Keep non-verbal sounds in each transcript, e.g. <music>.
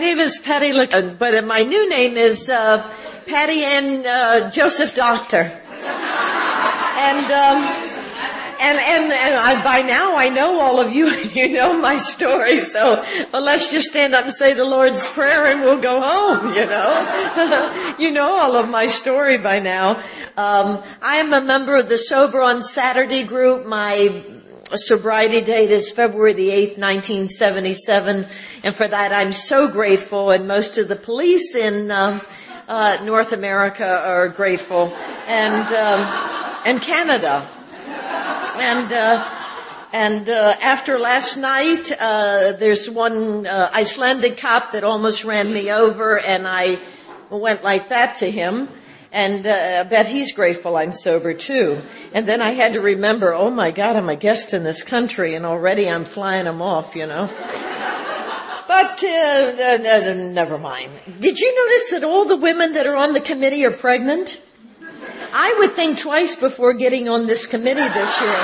name is Patti Lick, uh, but my new name is uh, Patti and uh, Joseph Doctor. And um, and and and I, by now I know all of you. <laughs> You know my story, so well, let's just stand up and say the Lord's prayer, and we'll go home. You know, <laughs> you know all of my story by now. Um, I am a member of the Sober on Saturday group. My sobriety date is February the 8th, 1977. And for that I'm so grateful and most of the police in, um, uh, North America are grateful and, um, and Canada. And, uh, and uh, after last night, uh, there's one uh, Icelandic cop that almost ran me over, and I went like that to him. And uh, I bet he's grateful I'm sober too. And then I had to remember, oh my God, I'm a guest in this country and already I'm flying him off, you know. But uh, never mind. Did you notice that all the women that are on the committee are pregnant? I would think twice before getting on this committee this year.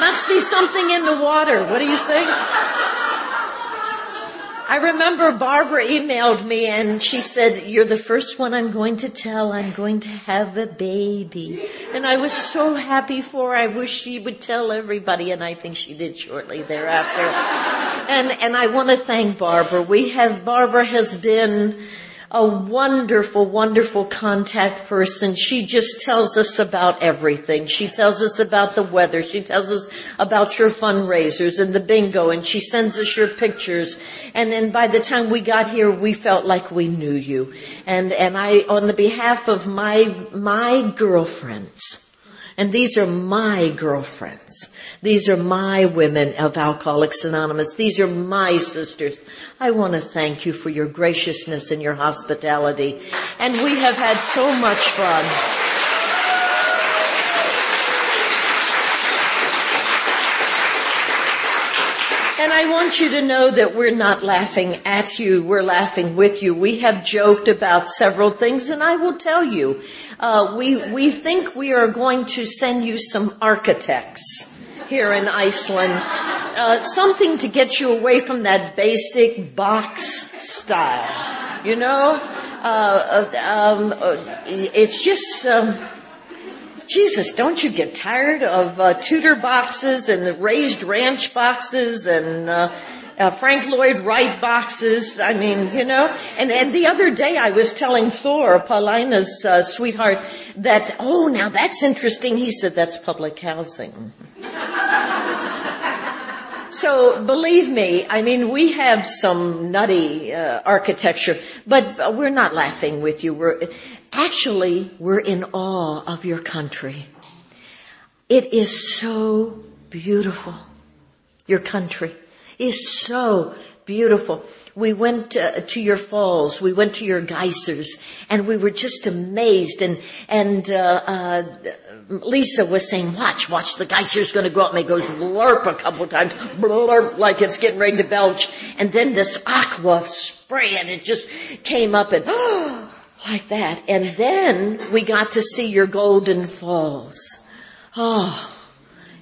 Must be something in the water. What do you think? I remember Barbara emailed me and she said, you're the first one I'm going to tell I'm going to have a baby. And I was so happy for her. I wish she would tell everybody and I think she did shortly thereafter. and, and I want to thank Barbara. We have, Barbara has been a wonderful, wonderful contact person. She just tells us about everything. She tells us about the weather. She tells us about your fundraisers and the bingo and she sends us your pictures. And then by the time we got here, we felt like we knew you. And, and I, on the behalf of my, my girlfriends, and these are my girlfriends. These are my women of Alcoholics Anonymous. These are my sisters. I want to thank you for your graciousness and your hospitality. And we have had so much fun. And I want you to know that we're not laughing at you, we're laughing with you. We have joked about several things and I will tell you, uh, we, we think we are going to send you some architects here in Iceland. Uh, something to get you away from that basic box style. You know? Uh, uh um, uh, it's just, um, Jesus, don't you get tired of uh, Tudor boxes and the raised ranch boxes and uh, uh, Frank Lloyd Wright boxes. I mean, you know. And and the other day I was telling Thor, Paulina's uh, sweetheart, that oh, now that's interesting. He said that's public housing. <laughs> so believe me, I mean, we have some nutty uh, architecture, but we're not laughing with you. We're Actually, we're in awe of your country. It is so beautiful. Your country is so beautiful. We went uh, to your falls, we went to your geysers, and we were just amazed. And and uh, uh, Lisa was saying, "Watch, watch, the geyser's going to go up." And it goes blurp a couple times, blurp, like it's getting ready to belch. And then this aqua spray, and it just came up and. <gasps> Like that. And then we got to see your Golden Falls. Oh,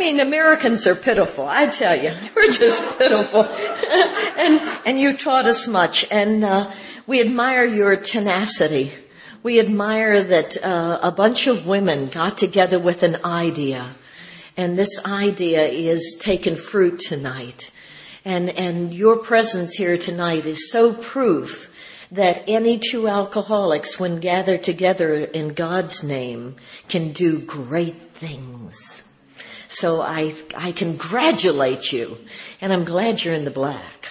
mean, Americans are pitiful. I tell you, <laughs> we're just pitiful. <laughs> and, and you taught us much and, uh, we admire your tenacity. We admire that, uh, a bunch of women got together with an idea and this idea is taking fruit tonight. And, and your presence here tonight is so proof that any two alcoholics, when gathered together in God's name, can do great things. So I, I congratulate you. And I'm glad you're in the black.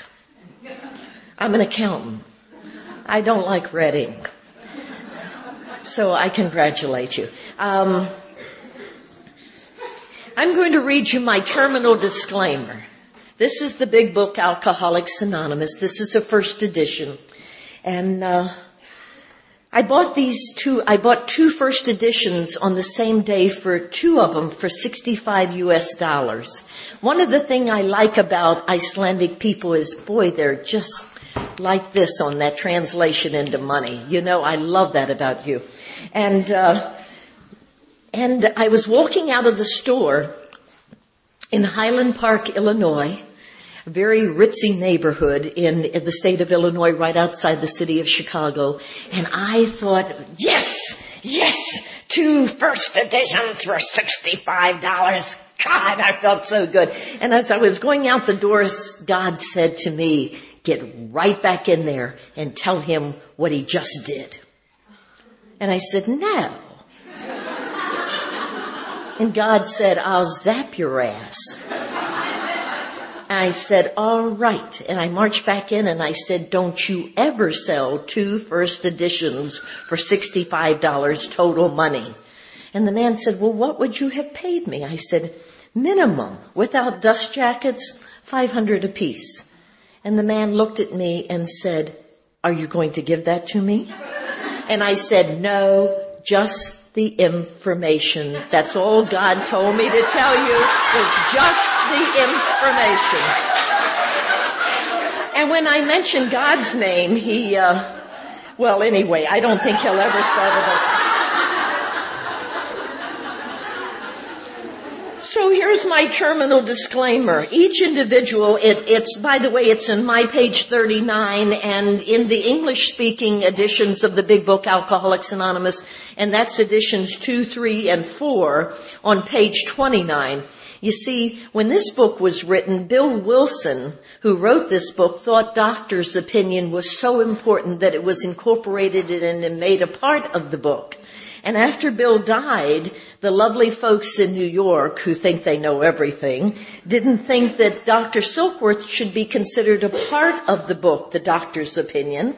I'm an accountant. I don't like red ink. So I congratulate you. Um, I'm going to read you my terminal disclaimer. This is the big book, Alcoholics Anonymous. This is a first edition. And, uh, I bought these two, I bought two first editions on the same day for two of them for 65 US dollars. One of the things I like about Icelandic people is, boy, they're just like this on that translation into money. You know, I love that about you. And, uh, and I was walking out of the store in Highland Park, Illinois, very ritzy neighborhood in, in, the state of Illinois, right outside the city of Chicago. And I thought, yes, yes, two first editions for $65. God, I felt so good. And as I was going out the doors, God said to me, get right back in there and tell him what he just did. And I said, no. And God said, I'll zap your ass. I said, all right. And I marched back in and I said, don't you ever sell two first editions for $65 total money. And the man said, well, what would you have paid me? I said, minimum, without dust jackets, 500 apiece. And the man looked at me and said, are you going to give that to me? And I said, no, just the information. That's all God told me to tell you was just the information. And when I mentioned God's name, he, uh, well anyway, I don't think he'll ever settle it. So here's my terminal disclaimer. Each individual, it, it's, by the way, it's in my page 39 and in the English speaking editions of the big book Alcoholics Anonymous, and that's editions 2, 3, and 4 on page 29. You see, when this book was written, Bill Wilson, who wrote this book, thought doctor's opinion was so important that it was incorporated in and made a part of the book. And after Bill died, the lovely folks in New York who think they know everything didn't think that Dr. Silkworth should be considered a part of the book, The Doctor's Opinion.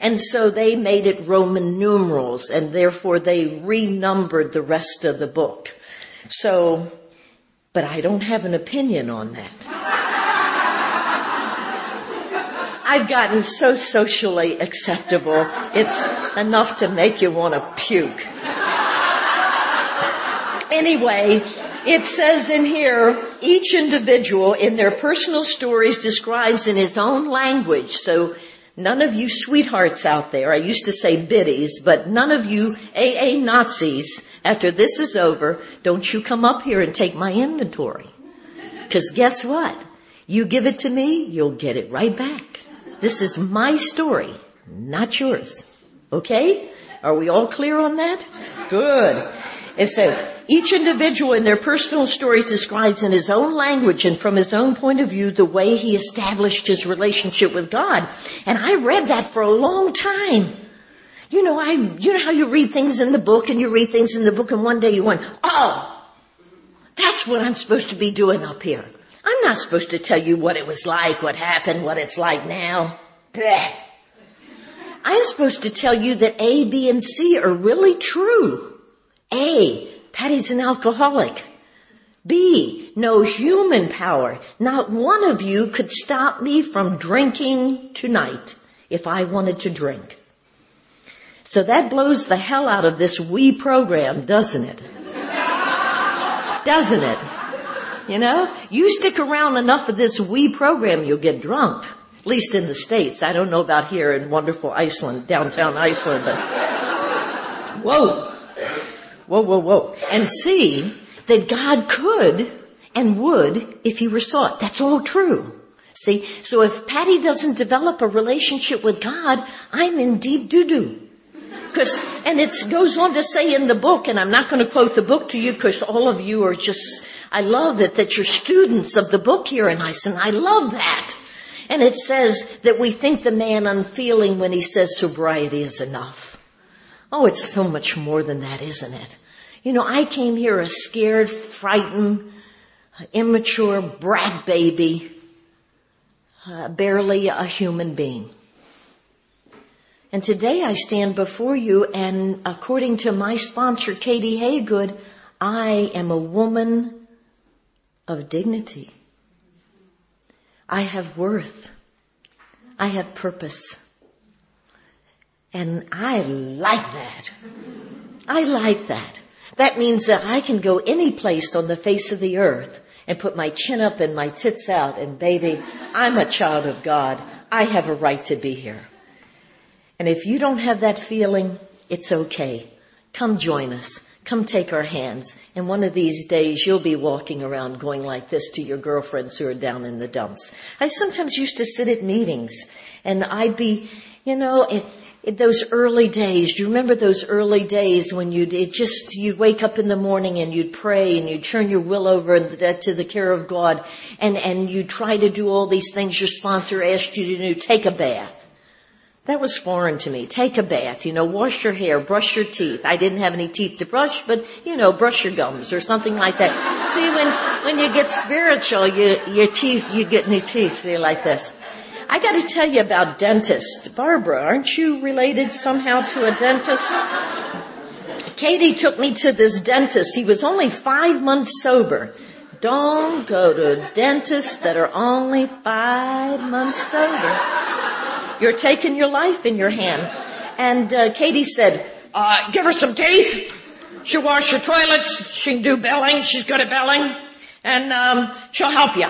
And so they made it Roman numerals and therefore they renumbered the rest of the book. So, but I don't have an opinion on that. I've gotten so socially acceptable, it's enough to make you want to puke. Anyway, it says in here, each individual in their personal stories describes in his own language. So none of you sweethearts out there, I used to say biddies, but none of you AA Nazis, after this is over, don't you come up here and take my inventory. Cause guess what? You give it to me, you'll get it right back. This is my story, not yours. Okay? Are we all clear on that? Good. And so each individual in their personal stories describes in his own language and from his own point of view the way he established his relationship with God. And I read that for a long time. You know, I, you know how you read things in the book and you read things in the book and one day you went, oh, that's what I'm supposed to be doing up here. I'm not supposed to tell you what it was like, what happened, what it's like now. Blech. I'm supposed to tell you that A, B, and C are really true. A, Patti's an alcoholic. B, no human power. Not one of you could stop me from drinking tonight if I wanted to drink. So that blows the hell out of this we program, doesn't it? <laughs> doesn't it? You know, you stick around enough of this we program, you'll get drunk. At least in the States. I don't know about here in wonderful Iceland, downtown Iceland, but <laughs> whoa. Whoa, whoa, whoa. And see that God could and would if he were sought. That's all true. See, so if Patti doesn't develop a relationship with God, I'm in deep doo-doo. Cause, and it goes on to say in the book, and I'm not going to quote the book to you because all of you are just I love it that you're students of the book here in Iceland. I love that. And it says that we think the man unfeeling when he says sobriety is enough. Oh, it's so much more than that, isn't it? You know, I came here a scared, frightened, immature brat baby, uh, barely a human being. And today I stand before you and according to my sponsor, Katie Haygood, I am a woman of dignity. I have worth. I have purpose. And I like that. I like that. That means that I can go any place on the face of the earth and put my chin up and my tits out and baby, I'm a child of God. I have a right to be here. And if you don't have that feeling, it's okay. Come join us. Come take our hands. And one of these days you'll be walking around going like this to your girlfriends who are down in the dumps. I sometimes used to sit at meetings and I'd be, you know, it, those early days, do you remember those early days when you'd, it just, you'd wake up in the morning and you'd pray and you'd turn your will over to the care of God and, and you try to do all these things your sponsor asked you to do, take a bath. That was foreign to me. Take a bath, you know, wash your hair, brush your teeth. I didn't have any teeth to brush, but you know, brush your gums or something like that. See, when, when you get spiritual, you, your teeth, you get new teeth, see, like this. I gotta tell you about dentists. Barbara, aren't you related somehow to a dentist? Katie took me to this dentist. He was only five months sober. Don't go to dentists that are only five months sober. You're taking your life in your hand. And uh, Katie said, uh, give her some teeth. She'll wash your toilets. She can do belling. She's good at belling. And um, she'll help you.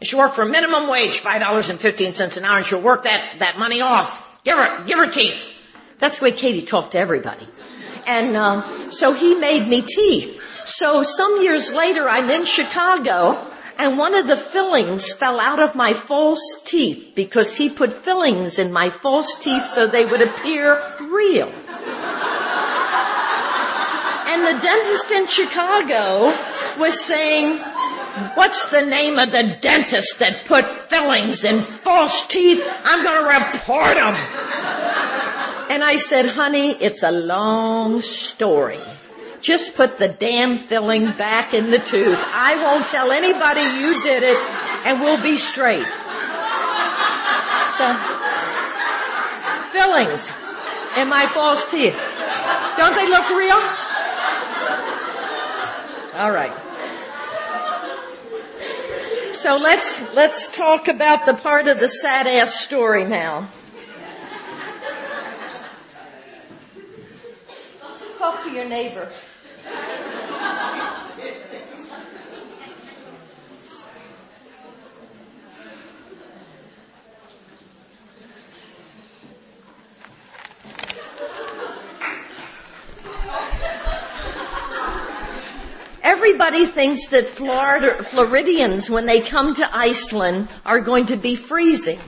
She'll work for minimum wage, $5.15 an hour, and she'll work that, that money off. Give her, give her teeth. That's the way Katie talked to everybody. And um, so he made me teeth. So some years later, I'm in Chicago, and one of the fillings fell out of my false teeth because he put fillings in my false teeth so they would appear real. And the dentist in Chicago was saying, what's the name of the dentist that put fillings in false teeth? I'm gonna report him. And I said, honey, it's a long story. Just put the damn filling back in the tooth. I won't tell anybody you did it and we'll be straight. So, fillings in my false teeth. Don't they look real? All right. So let's, let's talk about the part of the sad ass story now. Talk to your neighbor. Everybody thinks that Florida, Floridians, when they come to Iceland, are going to be freezing.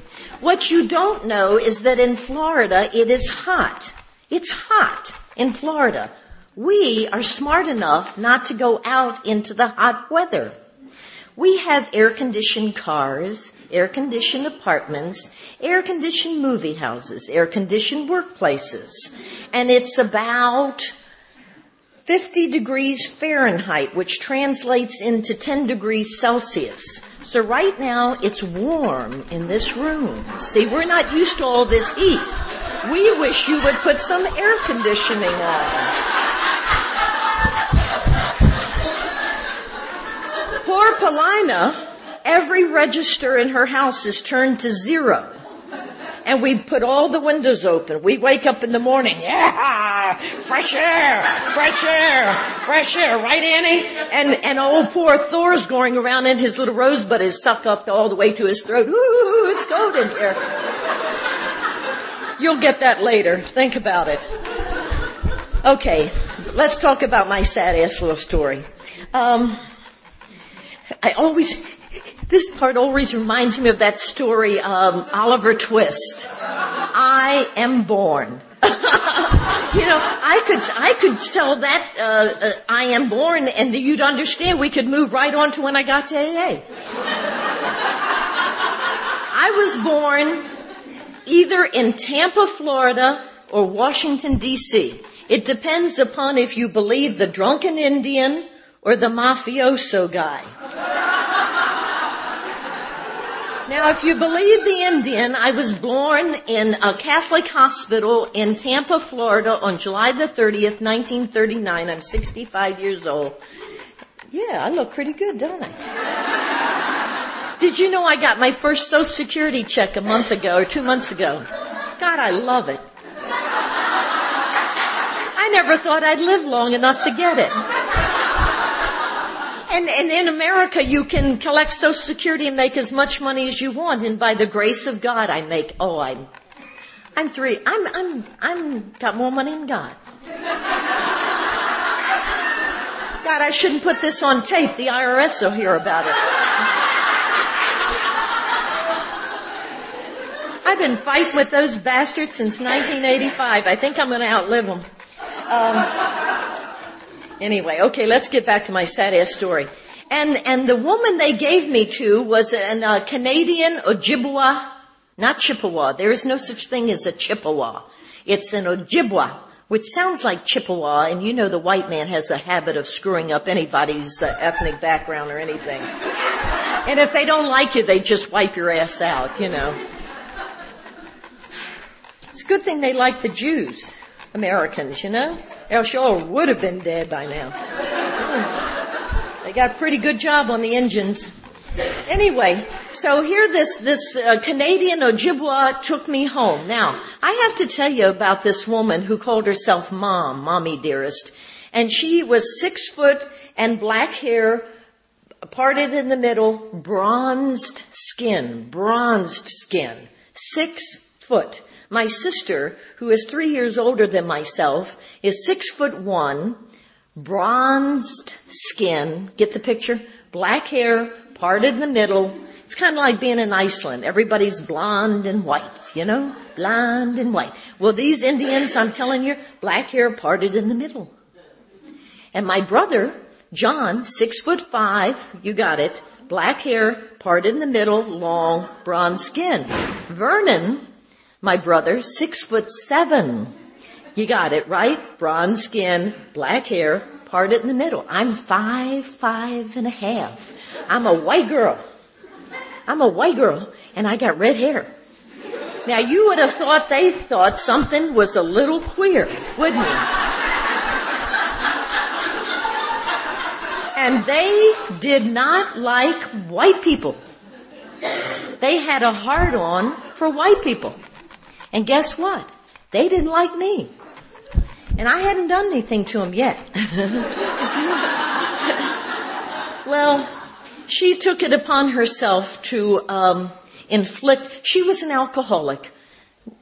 What you don't know is that in Florida, it is hot. It's hot in Florida. We are smart enough not to go out into the hot weather. We have air-conditioned cars, air-conditioned apartments, air-conditioned movie houses, air-conditioned workplaces. And it's about 50 degrees Fahrenheit, which translates into 10 degrees Celsius. So right now it's warm in this room. See, we're not used to all this heat. We wish you would put some air conditioning on. Poor Polina, every register in her house is turned to zero and we put all the windows open. We wake up in the morning, yeah, fresh air, fresh air, fresh air, right Annie? And, and old poor Thor's going around in his little rosebud is sucked up all the way to his throat. Ooh, it's cold in here. You'll get that later. Think about it. Okay, let's talk about my sad ass little story. Um, I always, this part always reminds me of that story, um, Oliver Twist. I am born. <laughs> you know, I could I could tell that uh, uh, I am born, and you'd understand. We could move right on to when I got to AA. I was born either in Tampa, Florida, or Washington D.C. It depends upon if you believe the drunken Indian or the mafioso guy. Now, if you believe the Indian, I was born in a Catholic hospital in Tampa, Florida on July the 30th, 1939. I'm 65 years old. Yeah, I look pretty good, don't I? Did you know I got my first social security check a month ago or two months ago? God, I love it. I never thought I'd live long enough to get it. And, and in America, you can collect Social Security and make as much money as you want. And by the grace of God, I make, oh, I'm, I'm three, I'm, I'm, I'm, got more money than God. God, I shouldn't put this on tape. The IRS will hear about it. I've been fighting with those bastards since 1985. I think I'm going to outlive them. Um, anyway, okay, let's get back to my sad ass story. And and the woman they gave me to was a uh, Canadian Ojibwa, not Chippewa. There is no such thing as a Chippewa. It's an Ojibwa, which sounds like Chippewa, and you know the white man has a habit of screwing up anybody's uh, ethnic background or anything. And if they don't like you, they just wipe your ass out, you know. It's a good thing they like the Jews. Americans, you know? Else y'all would have been dead by now. They got a pretty good job on the engines. Anyway, so here this, this uh, Canadian Ojibwa took me home. Now, I have to tell you about this woman who called herself mom, mommy dearest. And she was six foot and black hair, parted in the middle, bronzed skin, bronzed skin, six foot. My sister, who is three years older than myself, is six foot one, bronzed skin. Get the picture? Black hair, parted in the middle. It's kind of like being in Iceland. Everybody's blonde and white, you know? Blonde and white. Well, these Indians, I'm telling you, black hair parted in the middle. And my brother, John, six foot five, you got it, black hair, parted in the middle, long, bronze skin. Vernon, my brother, six foot seven. You got it, right? Bronze skin, black hair, parted in the middle. I'm five, five and a half. I'm a white girl. I'm a white girl and I got red hair. Now you would have thought they thought something was a little queer, wouldn't you? And they did not like white people. They had a hard on for white people. And guess what? They didn't like me. And I hadn't done anything to them yet. <laughs> well, she took it upon herself to um, inflict. She was an alcoholic.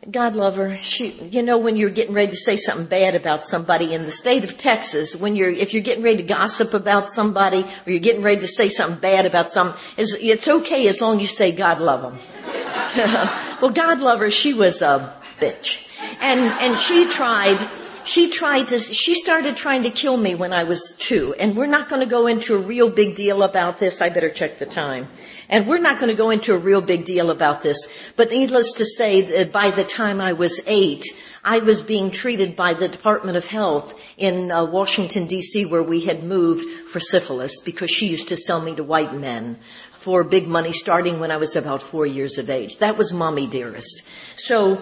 God love her. She, you know, when you're getting ready to say something bad about somebody in the state of Texas, when you're, if you're getting ready to gossip about somebody, or you're getting ready to say something bad about some, it's, it's okay as long as you say God love them. <laughs> well, God love her. She was a bitch. And, and she tried, she tried to, she started trying to kill me when I was two. And we're not going to go into a real big deal about this. I better check the time. And we're not going to go into a real big deal about this. But needless to say that by the time I was eight, I was being treated by the Department of Health in uh, Washington DC where we had moved for syphilis because she used to sell me to white men for big money starting when I was about four years of age. That was mommy dearest. So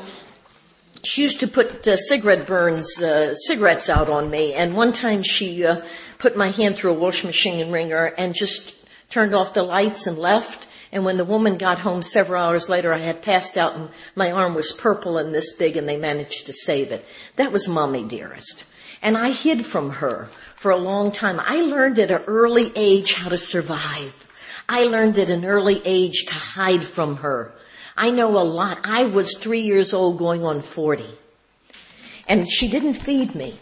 she used to put uh, cigarette burns, uh, cigarettes out on me. And one time she uh, put my hand through a washing machine wringer and just turned off the lights and left. And when the woman got home several hours later, I had passed out and my arm was purple and this big and they managed to save it. That was mommy dearest. And I hid from her for a long time. I learned at an early age how to survive. I learned at an early age to hide from her. I know a lot. I was three years old going on 40. And she didn't feed me.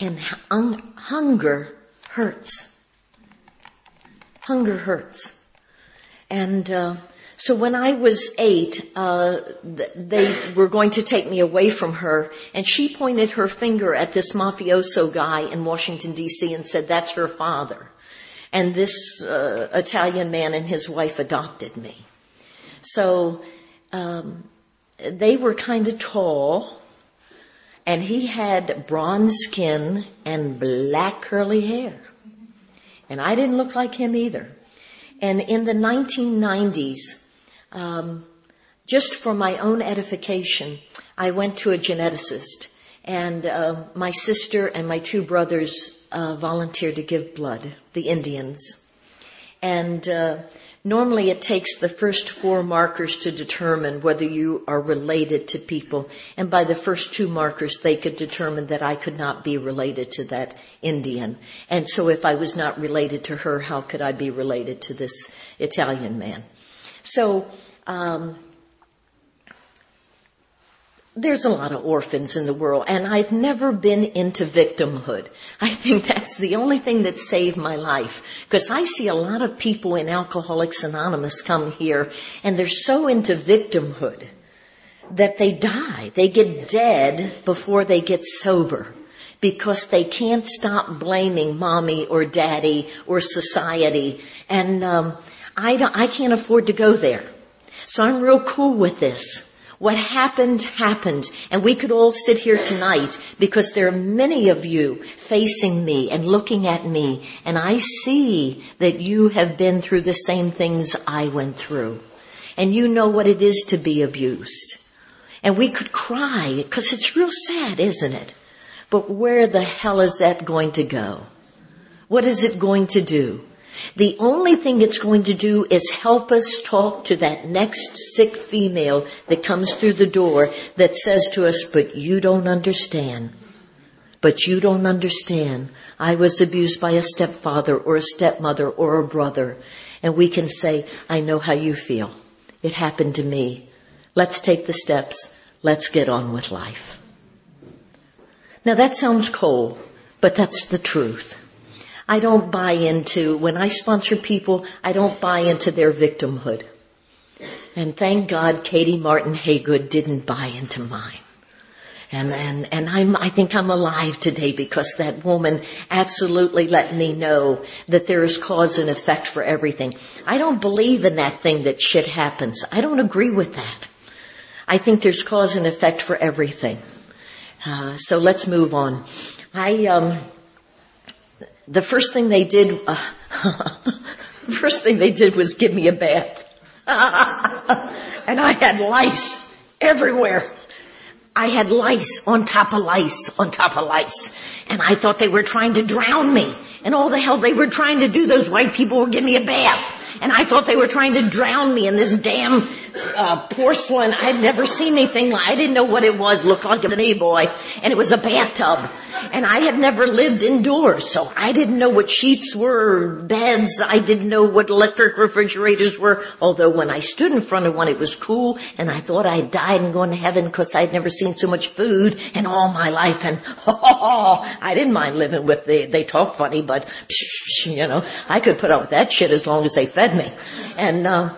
And hung- hunger hurts. Hunger hurts. And, uh, so when I was eight, uh, they were going to take me away from her, and she pointed her finger at this mafioso guy in Washington D.C. and said, "That's her father." And this uh, Italian man and his wife adopted me. So um, they were kind of tall, and he had bronze skin and black curly hair. And I didn't look like him either. And in the 1990s, um, just for my own edification, I went to a geneticist, and uh, my sister and my two brothers uh, volunteered to give blood, the Indians, and uh, Normally it takes the first four markers to determine whether you are related to people. And by the first two markers, they could determine that I could not be related to that Indian. And so if I was not related to her, how could I be related to this Italian man? So, um, there's a lot of orphans in the world and I've never been into victimhood. I think that's the only thing that saved my life because I see a lot of people in Alcoholics Anonymous come here and they're so into victimhood that they die. They get dead before they get sober because they can't stop blaming mommy or daddy or society. And um, I, I can't afford to go there. So I'm real cool with this. What happened, happened. And we could all sit here tonight because there are many of you facing me and looking at me and I see that you have been through the same things I went through. And you know what it is to be abused. And we could cry because it's real sad, isn't it? But where the hell is that going to go? What is it going to do? The only thing it's going to do is help us talk to that next sick female that comes through the door that says to us, but you don't understand. But you don't understand. I was abused by a stepfather or a stepmother or a brother. And we can say, I know how you feel. It happened to me. Let's take the steps. Let's get on with life. Now that sounds cold, but that's the truth. I don't buy into, when I sponsor people, I don't buy into their victimhood. And thank God Katie Martin Haygood didn't buy into mine. And, and, and I'm, I think I'm alive today because that woman absolutely let me know that there is cause and effect for everything. I don't believe in that thing that shit happens. I don't agree with that. I think there's cause and effect for everything. Uh, so let's move on. I, um, the first thing they did, uh, the <laughs> first thing they did was give me a bath. <laughs> and I had lice everywhere. I had lice on top of lice on top of lice. And I thought they were trying to drown me. And all the hell they were trying to do, those white people were giving me a bath. And I thought they were trying to drown me in this damn uh, porcelain. I'd never seen anything. I didn't know what it was. Looked like a me boy, and it was a bathtub. And I had never lived indoors, so I didn't know what sheets were, beds. I didn't know what electric refrigerators were. Although when I stood in front of one, it was cool, and I thought I'd died and gone to heaven because I'd never seen so much food in all my life. And <laughs> oh, I didn't mind living with the. They talk funny, but you know, I could put up with that shit as long as they fed me. And. Uh,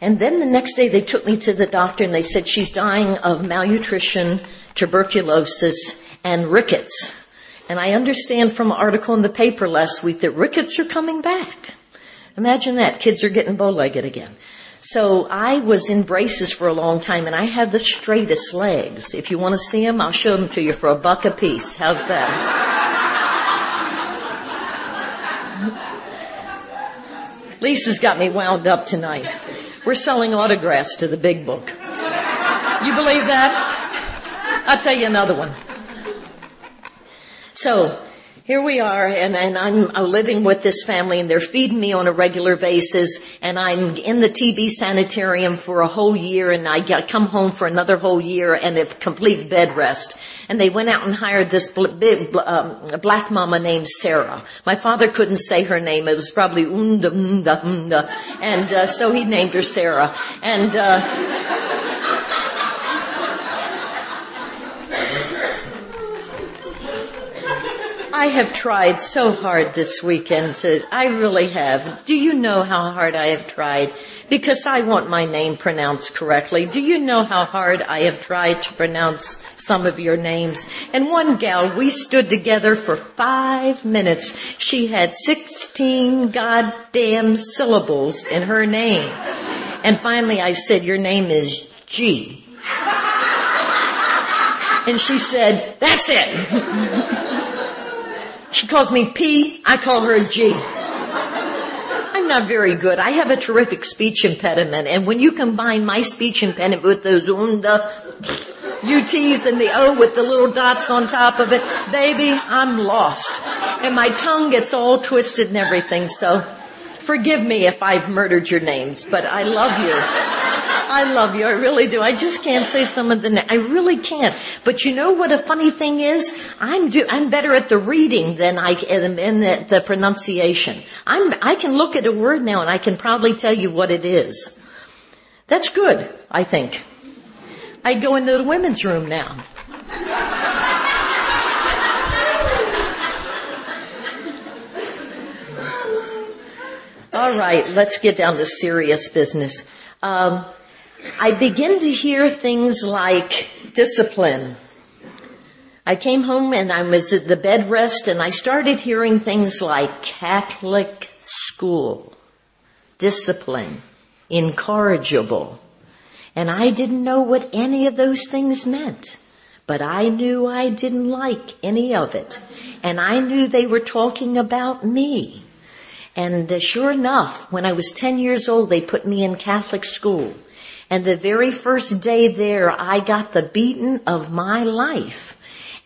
and then the next day they took me to the doctor and they said she's dying of malnutrition, tuberculosis, and rickets. And I understand from an article in the paper last week that rickets are coming back. Imagine that. Kids are getting bow-legged again. So I was in braces for a long time and I had the straightest legs. If you want to see them, I'll show them to you for a buck a piece. How's that? <laughs> Lisa's got me wound up tonight. We're selling autographs to the big book. You believe that? I'll tell you another one. So, here we are and, and I'm, living with this family and they're feeding me on a regular basis and I'm in the TB sanitarium for a whole year and I get, come home for another whole year and a complete bed rest. And they went out and hired this big um, black mama named Sarah. My father couldn't say her name. It was probably unda, unda, unda. And uh, so he named her Sarah. And uh, I have tried so hard this weekend to, I really have. Do you know how hard I have tried? Because I want my name pronounced correctly. Do you know how hard I have tried to pronounce some of your names? And one gal, we stood together for five minutes. She had 16 goddamn syllables in her name. And finally I said, your name is G. And she said, that's it. <laughs> She calls me P, I call her G. I'm not very good. I have a terrific speech impediment, and when you combine my speech impediment with those um, unda, <laughs> UTs and the O with the little dots on top of it, baby, I'm lost. And my tongue gets all twisted and everything, so forgive me if I've murdered your names, but I love you. I love you. I really do. I just can't say some of the names. I really can't. But you know what a funny thing is? I'm do, I'm better at the reading than I am in the, the pronunciation. I'm, I can look at a word now and I can probably tell you what it is. That's good, I think. I go into the women's room now. All right, let's get down to serious business. Um, I begin to hear things like discipline. I came home and I was at the bed rest and I started hearing things like Catholic school, discipline, incorrigible. And I didn't know what any of those things meant. But I knew I didn't like any of it. And I knew they were talking about me. And uh, sure enough, when I was 10 years old, they put me in Catholic school. And the very first day there, I got the beating of my life.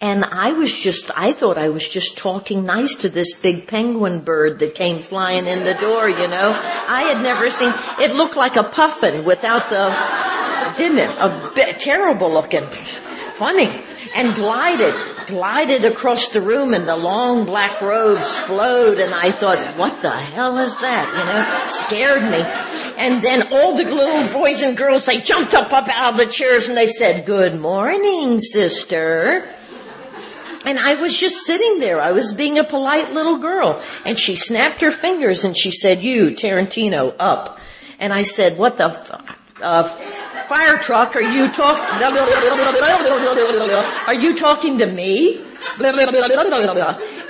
And I was just, I thought I was just talking nice to this big penguin bird that came flying in the door, you know. I had never seen, it looked like a puffin without the, didn't it? A bit terrible looking. Funny. And glided, glided across the room and the long black robes flowed and I thought, what the hell is that? You know, scared me. And then all the little boys and girls, they jumped up, up out of the chairs and they said, good morning, sister. And I was just sitting there. I was being a polite little girl. And she snapped her fingers and she said, you, Tarantino, up. And I said, what the fuck? Uh, fire truck, are you talking, are you talking to me?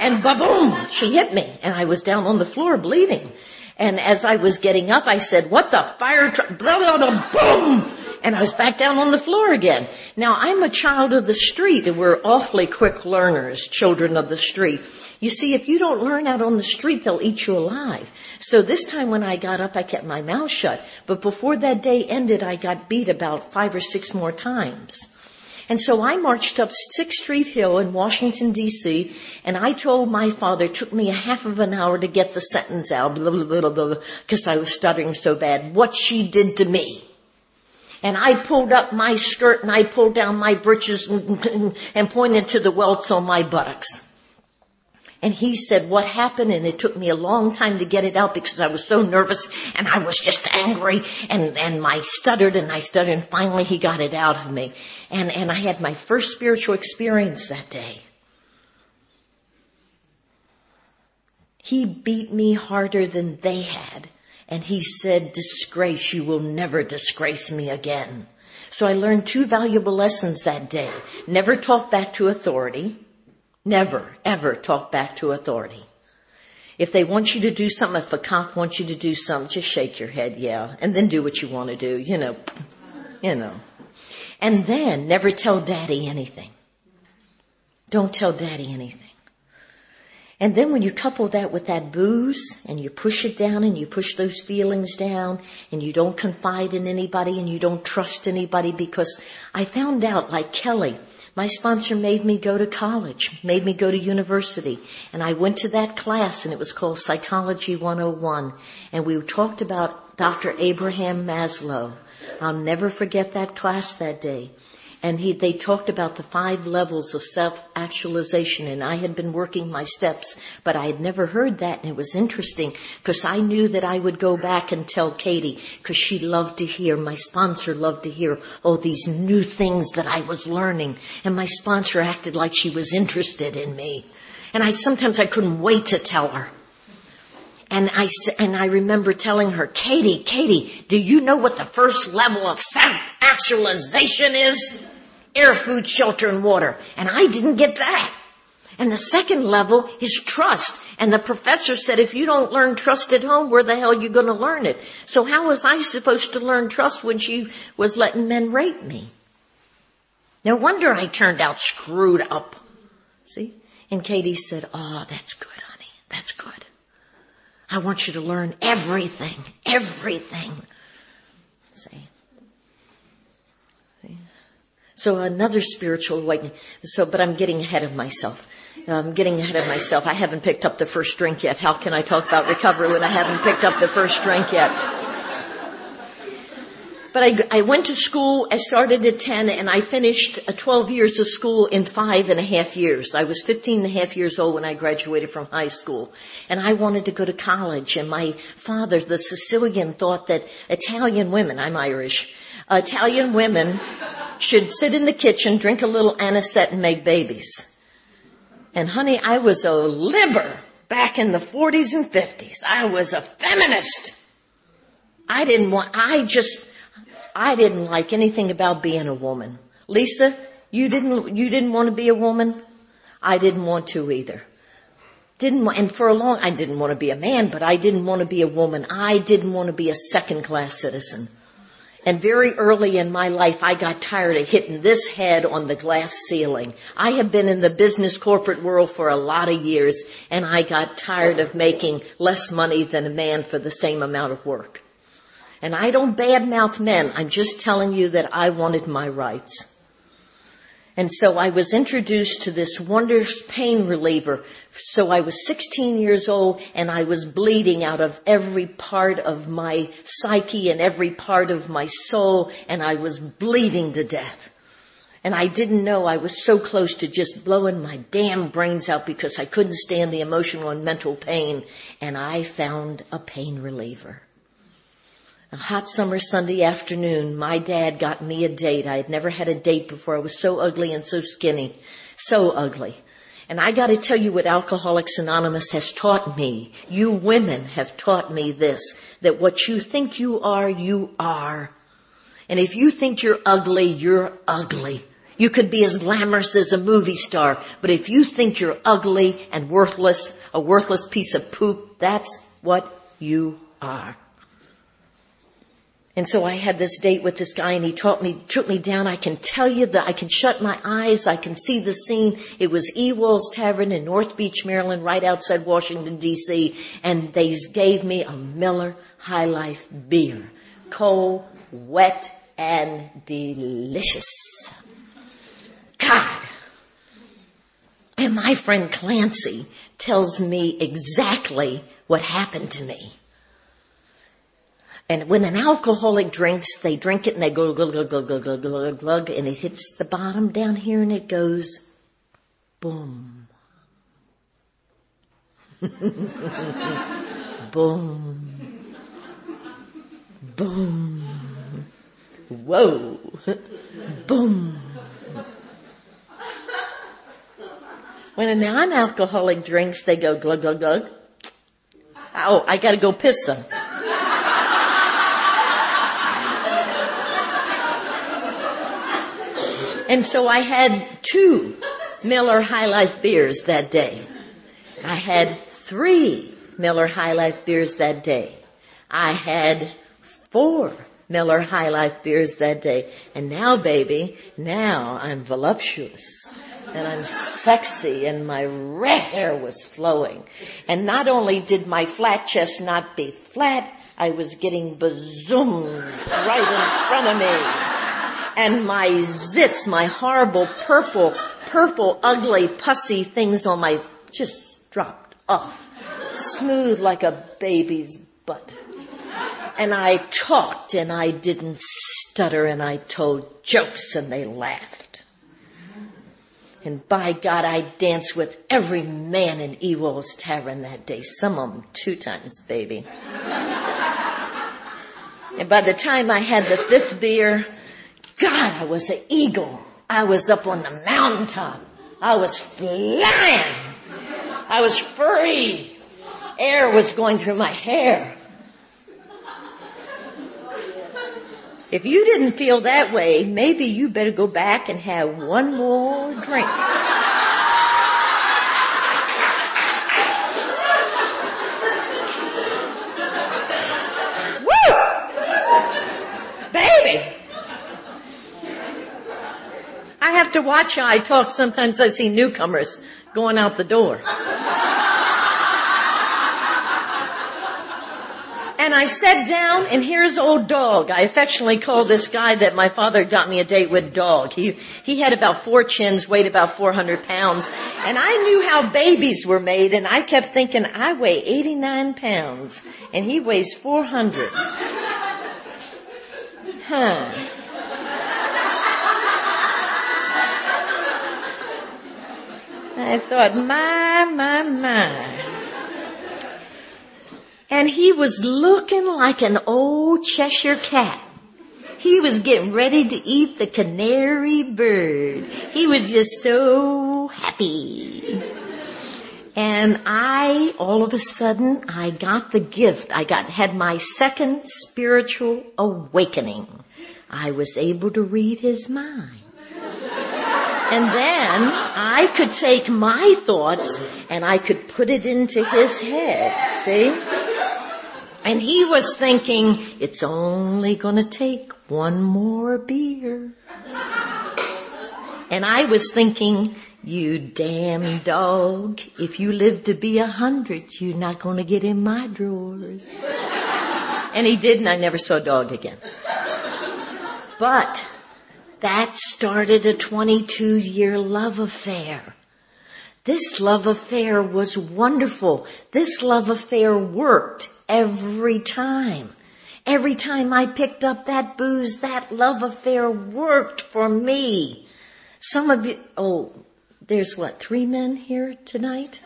And boom, she hit me and I was down on the floor bleeding. And as I was getting up, I said, what the fire truck, boom! And I was back down on the floor again. Now I'm a child of the street and we're awfully quick learners, children of the street. You see, if you don't learn out on the street, they'll eat you alive. So this time when I got up, I kept my mouth shut. But before that day ended, I got beat about five or six more times. And so I marched up 6th Street Hill in Washington DC and I told my father it took me a half of an hour to get the sentence out, blah, blah, blah, blah, because I was stuttering so bad, what she did to me. And I pulled up my skirt and I pulled down my breeches and, and, and pointed to the welts on my buttocks. And he said what happened and it took me a long time to get it out because I was so nervous and I was just angry and, and I stuttered and I stuttered and finally he got it out of me. And, and I had my first spiritual experience that day. He beat me harder than they had. And he said, disgrace, you will never disgrace me again. So I learned two valuable lessons that day. Never talk back to authority Never, ever talk back to authority. If they want you to do something, if a cop wants you to do something, just shake your head, yeah, and then do what you want to do, you know, you know. And then never tell daddy anything. Don't tell daddy anything. And then when you couple that with that booze and you push it down and you push those feelings down and you don't confide in anybody and you don't trust anybody because I found out like Kelly, my sponsor made me go to college, made me go to university, and I went to that class and it was called Psychology 101, and we talked about Dr. Abraham Maslow. I'll never forget that class that day and he, they talked about the five levels of self-actualization and I had been working my steps, but I had never heard that and it was interesting because I knew that I would go back and tell Katie because she loved to hear, my sponsor loved to hear, oh, these new things that I was learning and my sponsor acted like she was interested in me. And I, sometimes I couldn't wait to tell her. And I, and I remember telling her, Katie, Katie, do you know what the first level of self-actualization is? Air, food, shelter, and water. And I didn't get that. And the second level is trust. And the professor said, if you don't learn trust at home, where the hell are you going to learn it? So how was I supposed to learn trust when she was letting men rape me? No wonder I turned out screwed up. See? And Katie said, oh, that's good, honey. That's good. I want you to learn everything, everything. See? So another spiritual awakening. So, but I'm getting ahead of myself. I'm getting ahead of myself. I haven't picked up the first drink yet. How can I talk about recovery when I haven't picked up the first drink yet? But I, I went to school, I started at 10 and I finished uh, 12 years of school in five and a half years. I was 15 and a half years old when I graduated from high school. And I wanted to go to college and my father, the Sicilian, thought that Italian women, I'm Irish, Italian women should sit in the kitchen, drink a little anisette and make babies. And honey, I was a liber back in the 40s and 50s. I was a feminist. I didn't want, I just, I didn't like anything about being a woman. Lisa, you didn't, you didn't want to be a woman? I didn't want to either. Didn't, and for a long, I didn't want to be a man, but I didn't want to be a woman. I didn't want to be a second class citizen. And very early in my life, I got tired of hitting this head on the glass ceiling. I have been in the business corporate world for a lot of years, and I got tired of making less money than a man for the same amount of work. And I don't badmouth men. I'm just telling you that I wanted my rights. And so I was introduced to this wondrous pain reliever. So I was 16 years old and I was bleeding out of every part of my psyche and every part of my soul and I was bleeding to death. And I didn't know I was so close to just blowing my damn brains out because I couldn't stand the emotional and mental pain. And I found a pain reliever. A hot summer Sunday afternoon, my dad got me a date. I had never had a date before. I was so ugly and so skinny. So ugly. And I gotta tell you what Alcoholics Anonymous has taught me. You women have taught me this, that what you think you are, you are. And if you think you're ugly, you're ugly. You could be as glamorous as a movie star, but if you think you're ugly and worthless, a worthless piece of poop, that's what you are. And so I had this date with this guy and he taught me, took me down. I can tell you that I can shut my eyes. I can see the scene. It was Ewald's Tavern in North Beach, Maryland, right outside Washington DC. And they gave me a Miller High Life beer. Cold, wet, and delicious. God. And my friend Clancy tells me exactly what happened to me. And when an alcoholic drinks, they drink it and they go glug, glug, glug, glug, glug, glug, glug, and it hits the bottom down here and it goes boom. <laughs> boom. Boom. Whoa. boom. When a non-alcoholic drinks, they go glug, glug, glug. Oh, I gotta go piss them. And so I had two Miller High Life beers that day. I had three Miller High Life beers that day. I had four Miller High Life beers that day. And now baby, now I'm voluptuous and I'm sexy and my red hair was flowing. And not only did my flat chest not be flat, I was getting bazoomed right in front of me and my zits, my horrible purple, purple, ugly, pussy things on my, just dropped off. Smooth like a baby's butt. And I talked and I didn't stutter and I told jokes and they laughed. And by God, I danced with every man in Ewald's Tavern that day. Some of them two times, baby. and by the time I had the fifth beer, God, I was an eagle. I was up on the mountaintop. I was flying. I was free. Air was going through my hair. If you didn't feel that way, maybe you better go back and have one more drink. I have to watch how I talk. Sometimes I see newcomers going out the door. And I sat down and here's old dog. I affectionately call this guy that my father got me a date with dog. He, he had about four chins, weighed about 400 pounds. And I knew how babies were made and I kept thinking, I weigh 89 pounds and he weighs 400. Huh. I thought, my, my, my. And he was looking like an old Cheshire cat. He was getting ready to eat the canary bird. He was just so happy. And I, all of a sudden, I got the gift. I got, had my second spiritual awakening. I was able to read his mind. And then I could take my thoughts and I could put it into his head. See? And he was thinking, it's only gonna take one more beer. And I was thinking, you damn dog, if you live to be a hundred, you're not gonna get in my drawers. And he did and I never saw dog again. But that started a 22 year love affair. This love affair was wonderful. This love affair worked every time. Every time I picked up that booze, that love affair worked for me. Some of you, oh, there's what, three men here tonight?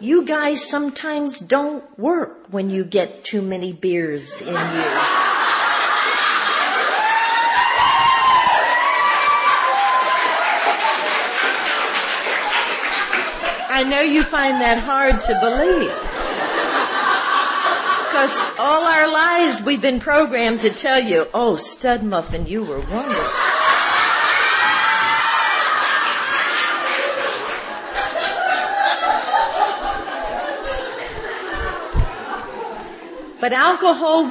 You guys sometimes don't work when you get too many beers in you. I know you find that hard to believe. Because all our lives we've been programmed to tell you, oh, stud muffin, you were wonderful. But alcohol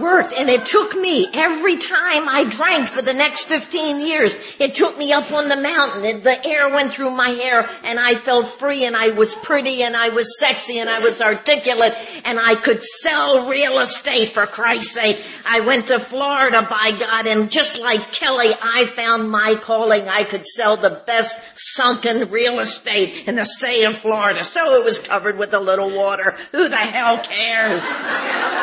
worked and it took me every time I drank for the next 15 years. It took me up on the mountain. and The air went through my hair and I felt free and I was pretty and I was sexy and I was articulate and I could sell real estate for Christ's sake. I went to Florida by God and just like Kelly, I found my calling. I could sell the best sunken real estate in the state of Florida. So it was covered with a little water. Who the hell cares?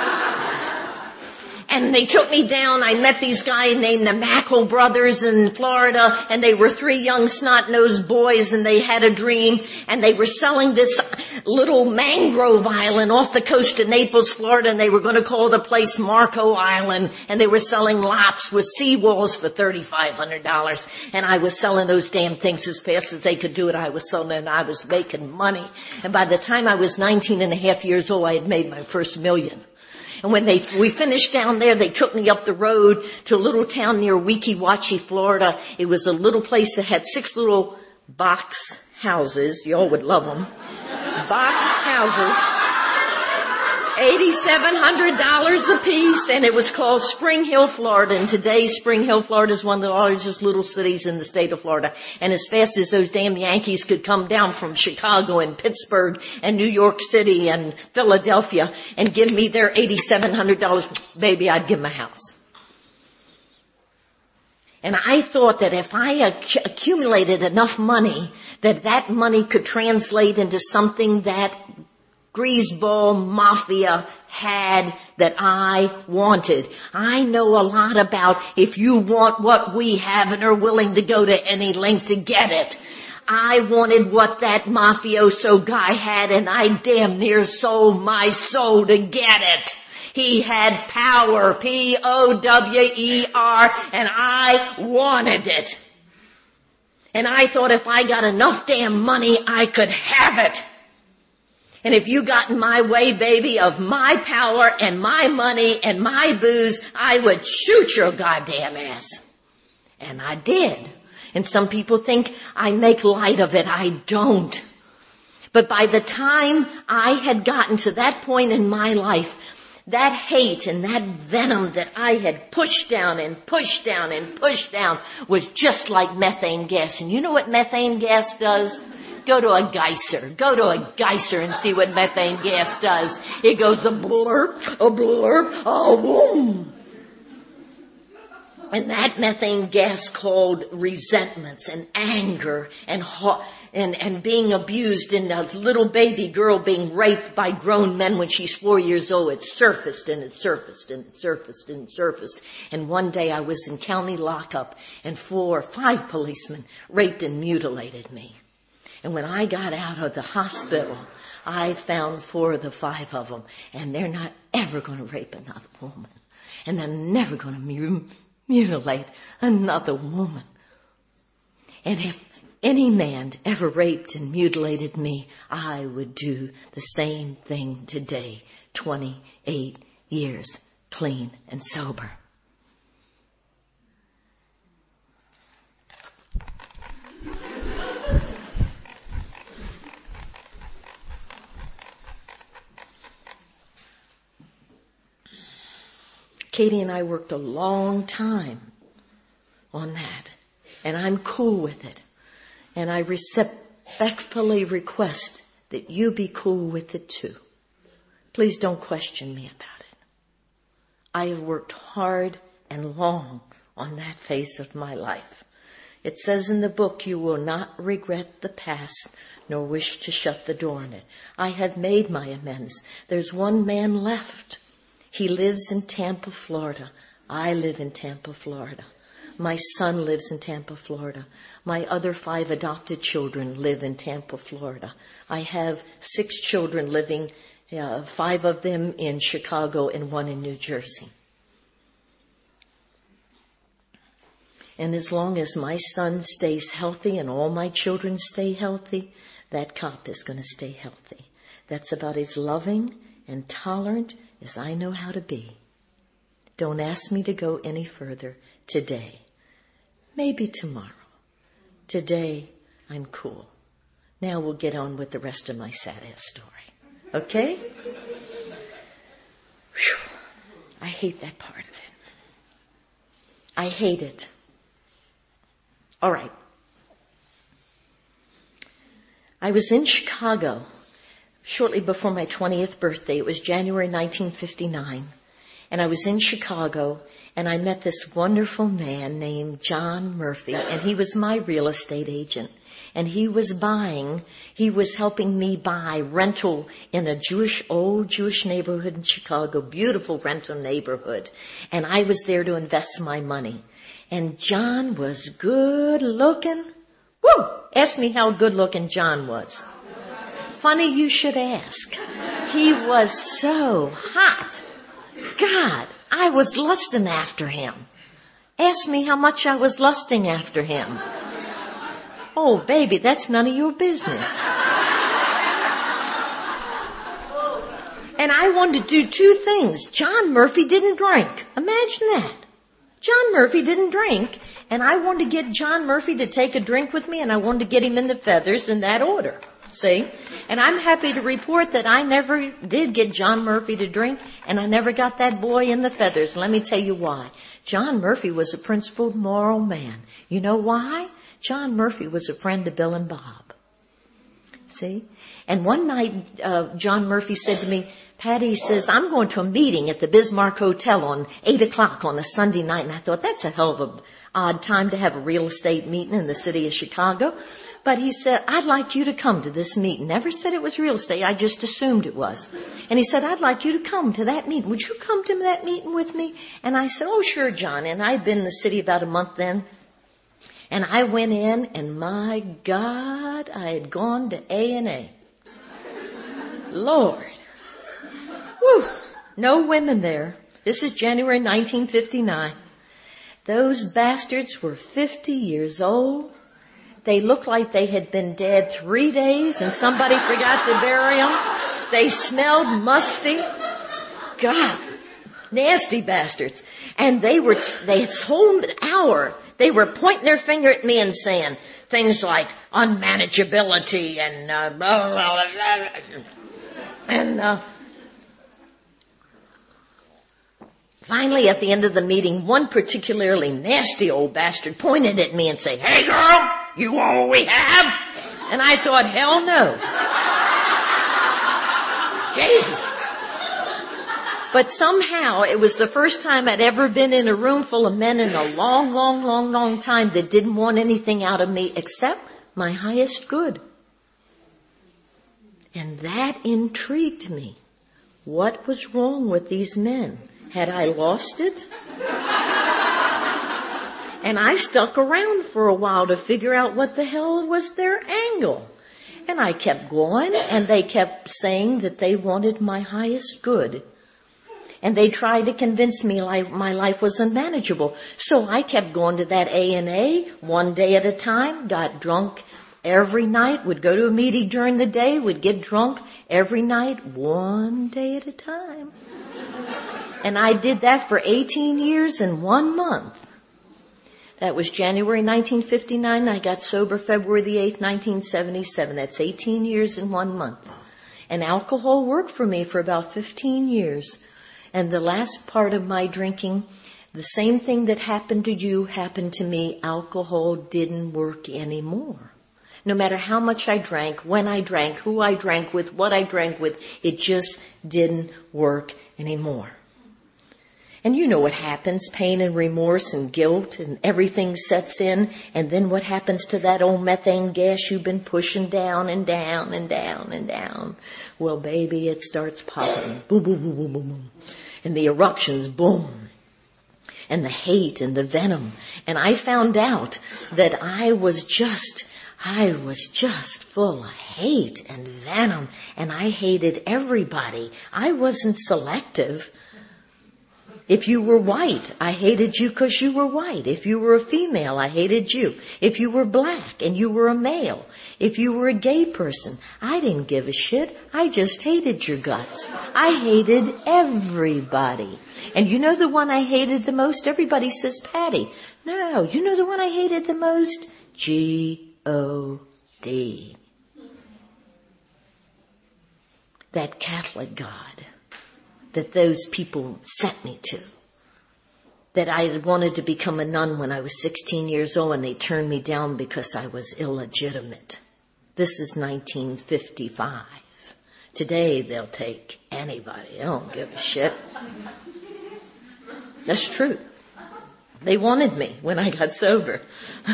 And they took me down. I met these guys named the Mackle brothers in Florida and they were three young snot-nosed boys and they had a dream and they were selling this little mangrove island off the coast of Naples, Florida and they were going to call the place Marco Island and they were selling lots with seawalls for $3,500 and I was selling those damn things as fast as they could do it. I was selling and I was making money. And by the time I was 19 and a half years old, I had made my first million. And when they, we finished down there, they took me up the road to a little town near Weeki Wachee, Florida. It was a little place that had six little box houses. Y'all would love them. box houses $8,700 a piece and it was called Spring Hill, Florida. And today Spring Hill, Florida is one of the largest little cities in the state of Florida. And as fast as those damn Yankees could come down from Chicago and Pittsburgh and New York City and Philadelphia and give me their $8,700, baby, I'd give them a house. And I thought that if I acc- accumulated enough money, that that money could translate into something that greaseball mafia had that I wanted. I know a lot about if you want what we have and are willing to go to any length to get it. I wanted what that mafioso guy had and I damn near sold my soul to get it. He had power, P-O-W-E-R, and I wanted it. And I thought if I got enough damn money, I could have it. And if you got in my way, baby, of my power and my money and my booze, I would shoot your goddamn ass. And I did. And some people think I make light of it. I don't. But by the time I had gotten to that point in my life, that hate and that venom that I had pushed down and pushed down and pushed down was just like methane gas. And you know what methane gas does? Go to a geyser. Go to a geyser and see what methane gas does. It goes a blurp, a blurp, a boom. And that methane gas called resentments and anger and, and, and being abused and a little baby girl being raped by grown men when she's four years old. It surfaced and it surfaced and it surfaced and it surfaced. And one day I was in county lockup and four or five policemen raped and mutilated me. And when I got out of the hospital, I found four of the five of them and they're not ever going to rape another woman. And they're never going to mutilate another woman. And if any man ever raped and mutilated me, I would do the same thing today, 28 years clean and sober. Katie and I worked a long time on that. And I'm cool with it. And I respectfully request that you be cool with it too. Please don't question me about it. I have worked hard and long on that phase of my life. It says in the book, you will not regret the past nor wish to shut the door on it. I have made my amends. There's one man left he lives in Tampa, Florida. I live in Tampa, Florida. My son lives in Tampa, Florida. My other five adopted children live in Tampa, Florida. I have six children living, uh, five of them in Chicago and one in New Jersey. And as long as my son stays healthy and all my children stay healthy, that cop is going to stay healthy. That's about as loving and tolerant as I know how to be. Don't ask me to go any further today. Maybe tomorrow. Today, I'm cool. Now we'll get on with the rest of my sad ass story. Okay? Whew. I hate that part of it. I hate it. All right. I was in Chicago shortly before my 20th birthday. It was January 1959. And I was in Chicago and I met this wonderful man named John Murphy and he was my real estate agent. And he was buying, he was helping me buy rental in a Jewish, old Jewish neighborhood in Chicago, beautiful rental neighborhood. And I was there to invest my money. And John was good looking. Woo! Ask me how good looking John was funny you should ask. He was so hot. God, I was lusting after him. Ask me how much I was lusting after him. Oh, baby, that's none of your business. And I wanted to do two things. John Murphy didn't drink. Imagine that. John Murphy didn't drink, and I wanted to get John Murphy to take a drink with me, and I wanted to get him in the feathers in that order. See? And I'm happy to report that I never did get John Murphy to drink and I never got that boy in the feathers. Let me tell you why. John Murphy was a principled moral man. You know why? John Murphy was a friend of Bill and Bob. See? And one night, uh, John Murphy said to me, Patti says, I'm going to a meeting at the Bismarck Hotel on 8 o'clock on a Sunday night. And I thought, that's a hell of a odd time to have a real estate meeting in the city of Chicago. But he said, I'd like you to come to this meeting. Never said it was real estate. I just assumed it was. And he said, I'd like you to come to that meeting. Would you come to that meeting with me? And I said, oh sure, John. And I'd been in the city about a month then. And I went in and my God, I had gone to A and A. Lord. Whew. No women there. This is January 1959. Those bastards were 50 years old they looked like they had been dead three days and somebody forgot to bury them. They smelled musty. God, nasty bastards. And they were, they whole hour, they were pointing their finger at me and saying things like unmanageability and uh, blah, blah, blah, and uh, Finally, at the end of the meeting, one particularly nasty old bastard pointed at me and said, Hey girl, you what we have? And I thought, hell no. Jesus. But somehow it was the first time I'd ever been in a room full of men in a long, long, long, long time that didn't want anything out of me except my highest good. And that intrigued me. What was wrong with these men? Had I lost it? And I stuck around for a while to figure out what the hell was their angle. And I kept going and they kept saying that they wanted my highest good and they tried to convince me like my life was unmanageable. So I kept going to that A and A one day at a time, got drunk every night, would go to a meeting during the day, would get drunk every night, one day at a time. And I did that for 18 years and one month. That was January 1959. I got sober February the 8th, 1977. That's 18 years and one month. And alcohol worked for me for about 15 years. And the last part of my drinking, the same thing that happened to you happened to me. Alcohol didn't work anymore. No matter how much I drank, when I drank, who I drank with, what I drank with, it just didn't work anymore. And you know what happens, pain and remorse and guilt and everything sets in and then what happens to that old methane gas you've been pushing down and down and down and down? Well baby, it starts popping. Boom, boom, boom, boom, boom, boom. And the eruptions, boom. And the hate and the venom. And I found out that I was just I was just full of hate and venom and I hated everybody. I wasn't selective. If you were white, I hated you because you were white. If you were a female, I hated you. If you were black and you were a male, if you were a gay person, I didn't give a shit. I just hated your guts. I hated everybody. And you know the one I hated the most? Everybody says Patti. No, you know the one I hated the most? G-O-D. That Catholic God that those people sent me to. That I wanted to become a nun when I was 16 years old and they turned me down because I was illegitimate. This is 1955. Today they'll take anybody. I don't give a shit. That's true. They wanted me when I got sober. <laughs>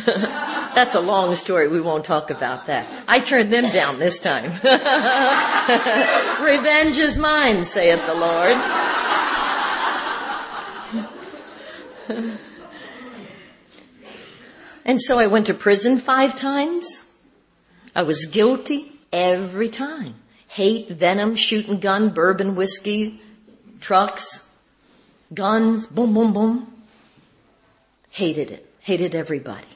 That's a long story. We won't talk about that. I turned them down this time. <laughs> Revenge is mine, saith the Lord. and so I went to prison five times. I was guilty every time. Hate, venom, shooting gun, bourbon, whiskey, trucks, guns, boom, boom, boom. Hated it. Hated everybody.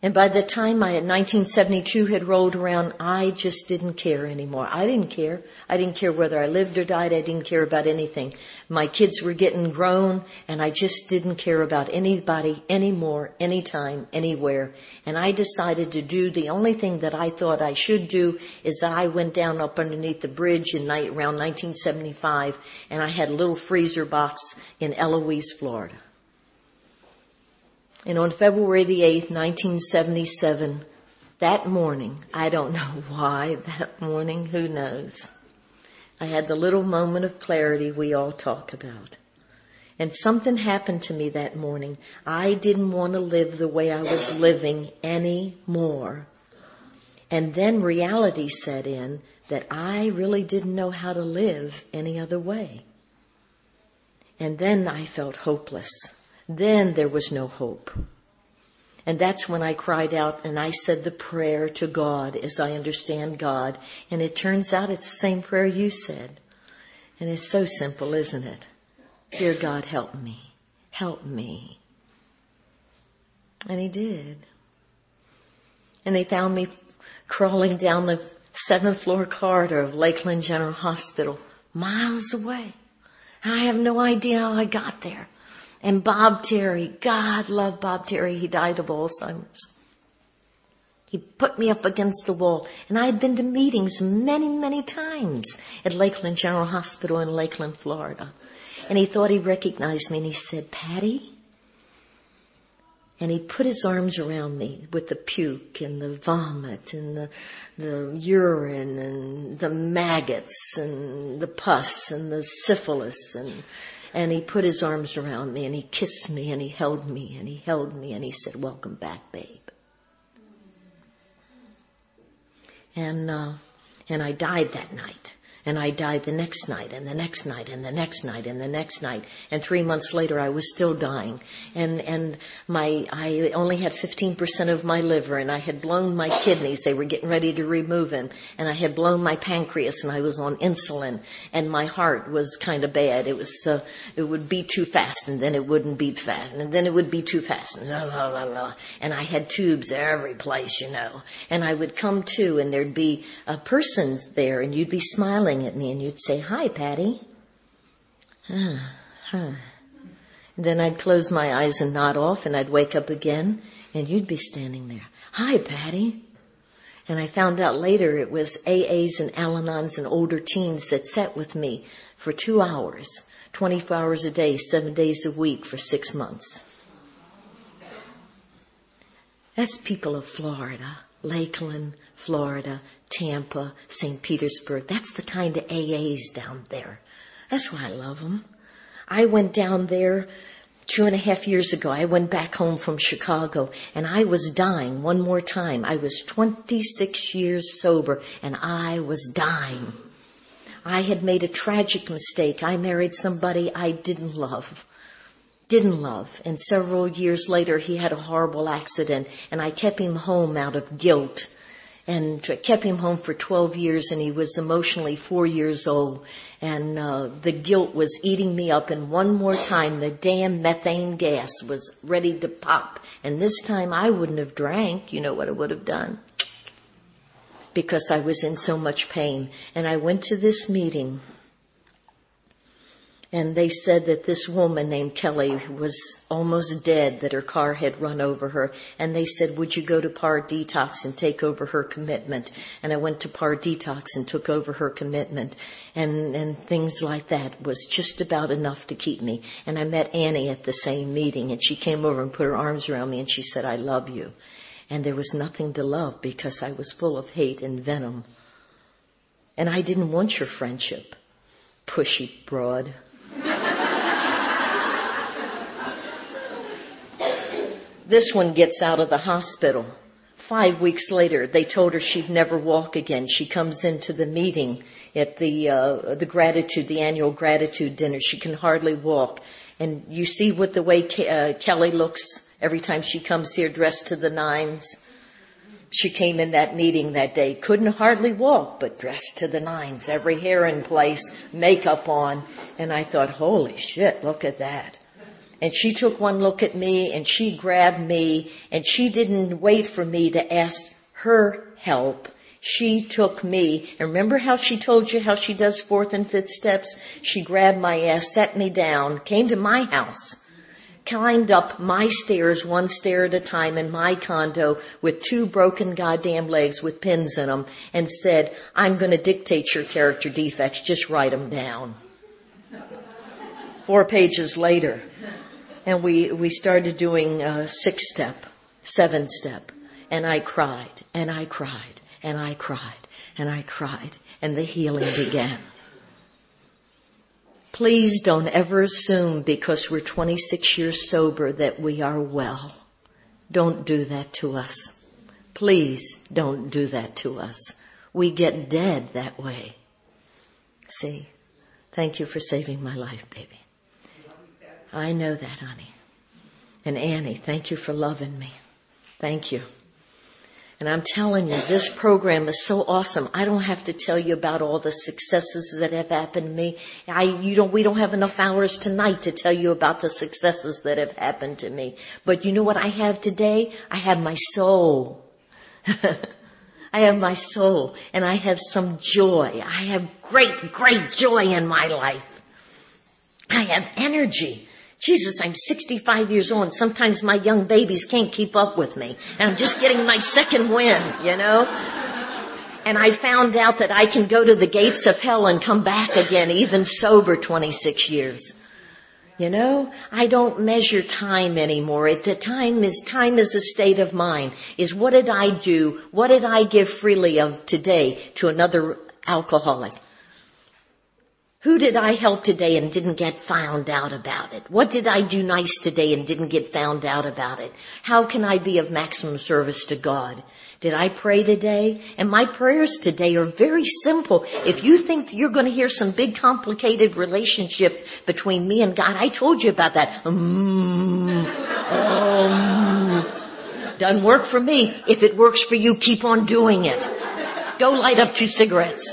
And by the time I, 1972 had rolled around, I just didn't care anymore. I didn't care. I didn't care whether I lived or died. I didn't care about anything. My kids were getting grown and I just didn't care about anybody anymore, anytime, anywhere. And I decided to do the only thing that I thought I should do is that I went down up underneath the bridge in night, around 1975 and I had a little freezer box in Eloise, Florida. And on February the 8th, 1977, that morning, I don't <laughs> know why that morning, who knows, I had the little moment of clarity we all talk about. And something happened to me that morning. I didn't want to live the way I was living anymore. And then reality set in that I really didn't know how to live any other way. And then I felt hopeless. Then there was no hope. And that's when I cried out and I said the prayer to God as I understand God. And it turns out it's the same prayer you said. And it's so simple, isn't it? Dear God, help me. Help me. And he did. And they found me crawling down the seventh floor corridor of Lakeland General Hospital, miles away. I have no idea how I got there. And Bob Terry, God loved Bob Terry. He died of Alzheimer's. He put me up against the wall and I had been to meetings many, many times at Lakeland General Hospital in Lakeland, Florida. And he thought he recognized me and he said, Patti, and he put his arms around me with the puke and the vomit and the, the urine and the maggots and the pus and the syphilis and, and he put his arms around me and he kissed me and he held me and he held me and he said, welcome back, babe. And, uh, and I died that night. And I died the next night and the next night and the next night and the next night. And three months later I was still dying. And, and my, I only had 15% of my liver and I had blown my kidneys. They were getting ready to remove them. And I had blown my pancreas and I was on insulin and my heart was kind of bad. It was, uh, it would beat too fast and then it wouldn't beat fast and then it would be too fast and blah, blah, blah. And I had tubes every place, you know. And I would come to and there'd be a person there and you'd be smiling at me and you'd say, hi, Patti. Huh. Then I'd close my eyes and nod off and I'd wake up again and you'd be standing there. Hi, Patti. And I found out later it was AAs and Al-Anons and Alateens that sat with me for two hours, 24 hours a day, seven days a week for six months. That's people of Florida, Lakeland, Florida, Tampa, St. Petersburg. That's the kind of AAs down there. That's why I love them. I went down there two and a half years ago. I went back home from Chicago and I was dying one more time. I was 26 years sober and I was dying. I had made a tragic mistake. I married somebody I didn't love. Didn't love. And several years later he had a horrible accident and I kept him home out of guilt and kept him home for 12 years and he was emotionally four years old. And uh, the guilt was eating me up and one more time the damn methane gas was ready to pop. And this time I wouldn't have drank. You know what I would have done? Because I was in so much pain. And I went to this meeting and they said that this woman named Kelly was almost dead, that her car had run over her. And they said, would you go to Par Detox and take over her commitment? And I went to Par Detox and took over her commitment. And, and things like that was just about enough to keep me. And I met Annie at the same meeting and she came over and put her arms around me and she said, I love you. And there was nothing to love because I was full of hate and venom. And I didn't want your friendship. Pushy broad. This one gets out of the hospital. Five weeks later, they told her she'd never walk again. She comes into the meeting at the uh, the gratitude, the annual gratitude dinner. She can hardly walk, and you see what the way Ke- uh, Kelly looks every time she comes here, dressed to the nines. She came in that meeting that day, couldn't hardly walk, but dressed to the nines, every hair in place, makeup on, and I thought, holy shit, look at that and she took one look at me and she grabbed me and she didn't wait for me to ask her help. She took me, and remember how she told you how she does fourth and fifth steps? She grabbed my ass, sat me down, came to my house, climbed up my stairs one stair at a time in my condo with two broken goddamn legs with pins in them and said, I'm gonna dictate your character defects, just write them down. Four pages later, and we, we started doing six step, seven step, and I cried, and I cried, and I cried, and I cried, and the healing began. Please don't ever assume because we're 26 years sober that we are well. Don't do that to us. Please don't do that to us. We get dead that way. See, thank you for saving my life, baby. I know that, honey. And Annie, thank you for loving me. Thank you. And I'm telling you, this program is so awesome. I don't have to tell you about all the successes that have happened to me. I, you don't, we don't have enough hours tonight to tell you about the successes that have happened to me. But you know what I have today? I have my soul. <laughs> I have my soul and I have some joy. I have great, great joy in my life. I have energy. Jesus, I'm 65 years old and sometimes my young babies can't keep up with me. And I'm just getting my second win, you know? And I found out that I can go to the gates of hell and come back again, even sober 26 years. You know, I don't measure time anymore. The time is, time is a state of mind. Is what did I do? What did I give freely of today to another alcoholic? Who did I help today and didn't get found out about it? What did I do nice today and didn't get found out about it? How can I be of maximum service to God? Did I pray today? And my prayers today are very simple. If you think you're going to hear some big complicated relationship between me and God, I told you about that. Mm, um, doesn't work for me. If it works for you, keep on doing it. Go light up two cigarettes.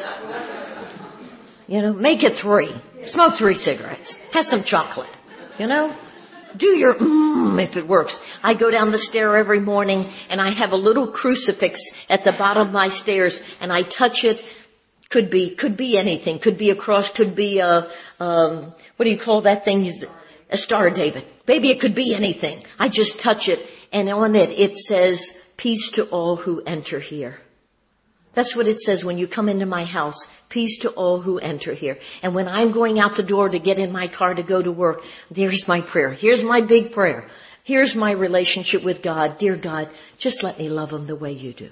You know, make it three. Smoke three cigarettes. Have some chocolate. You know? Do your mmm if it works. I go down the stair every morning and I have a little crucifix at the bottom of my stairs and I touch it. Could be, could be anything. Could be a cross, could be a, um, what do you call that thing? A star David. Maybe it could be anything. I just touch it and on it it says, peace to all who enter here. That's what it says when you come into my house. Peace to all who enter here. And when I'm going out the door to get in my car to go to work, there's my prayer. Here's my big prayer. Here's my relationship with God. Dear God, just let me love him the way you do.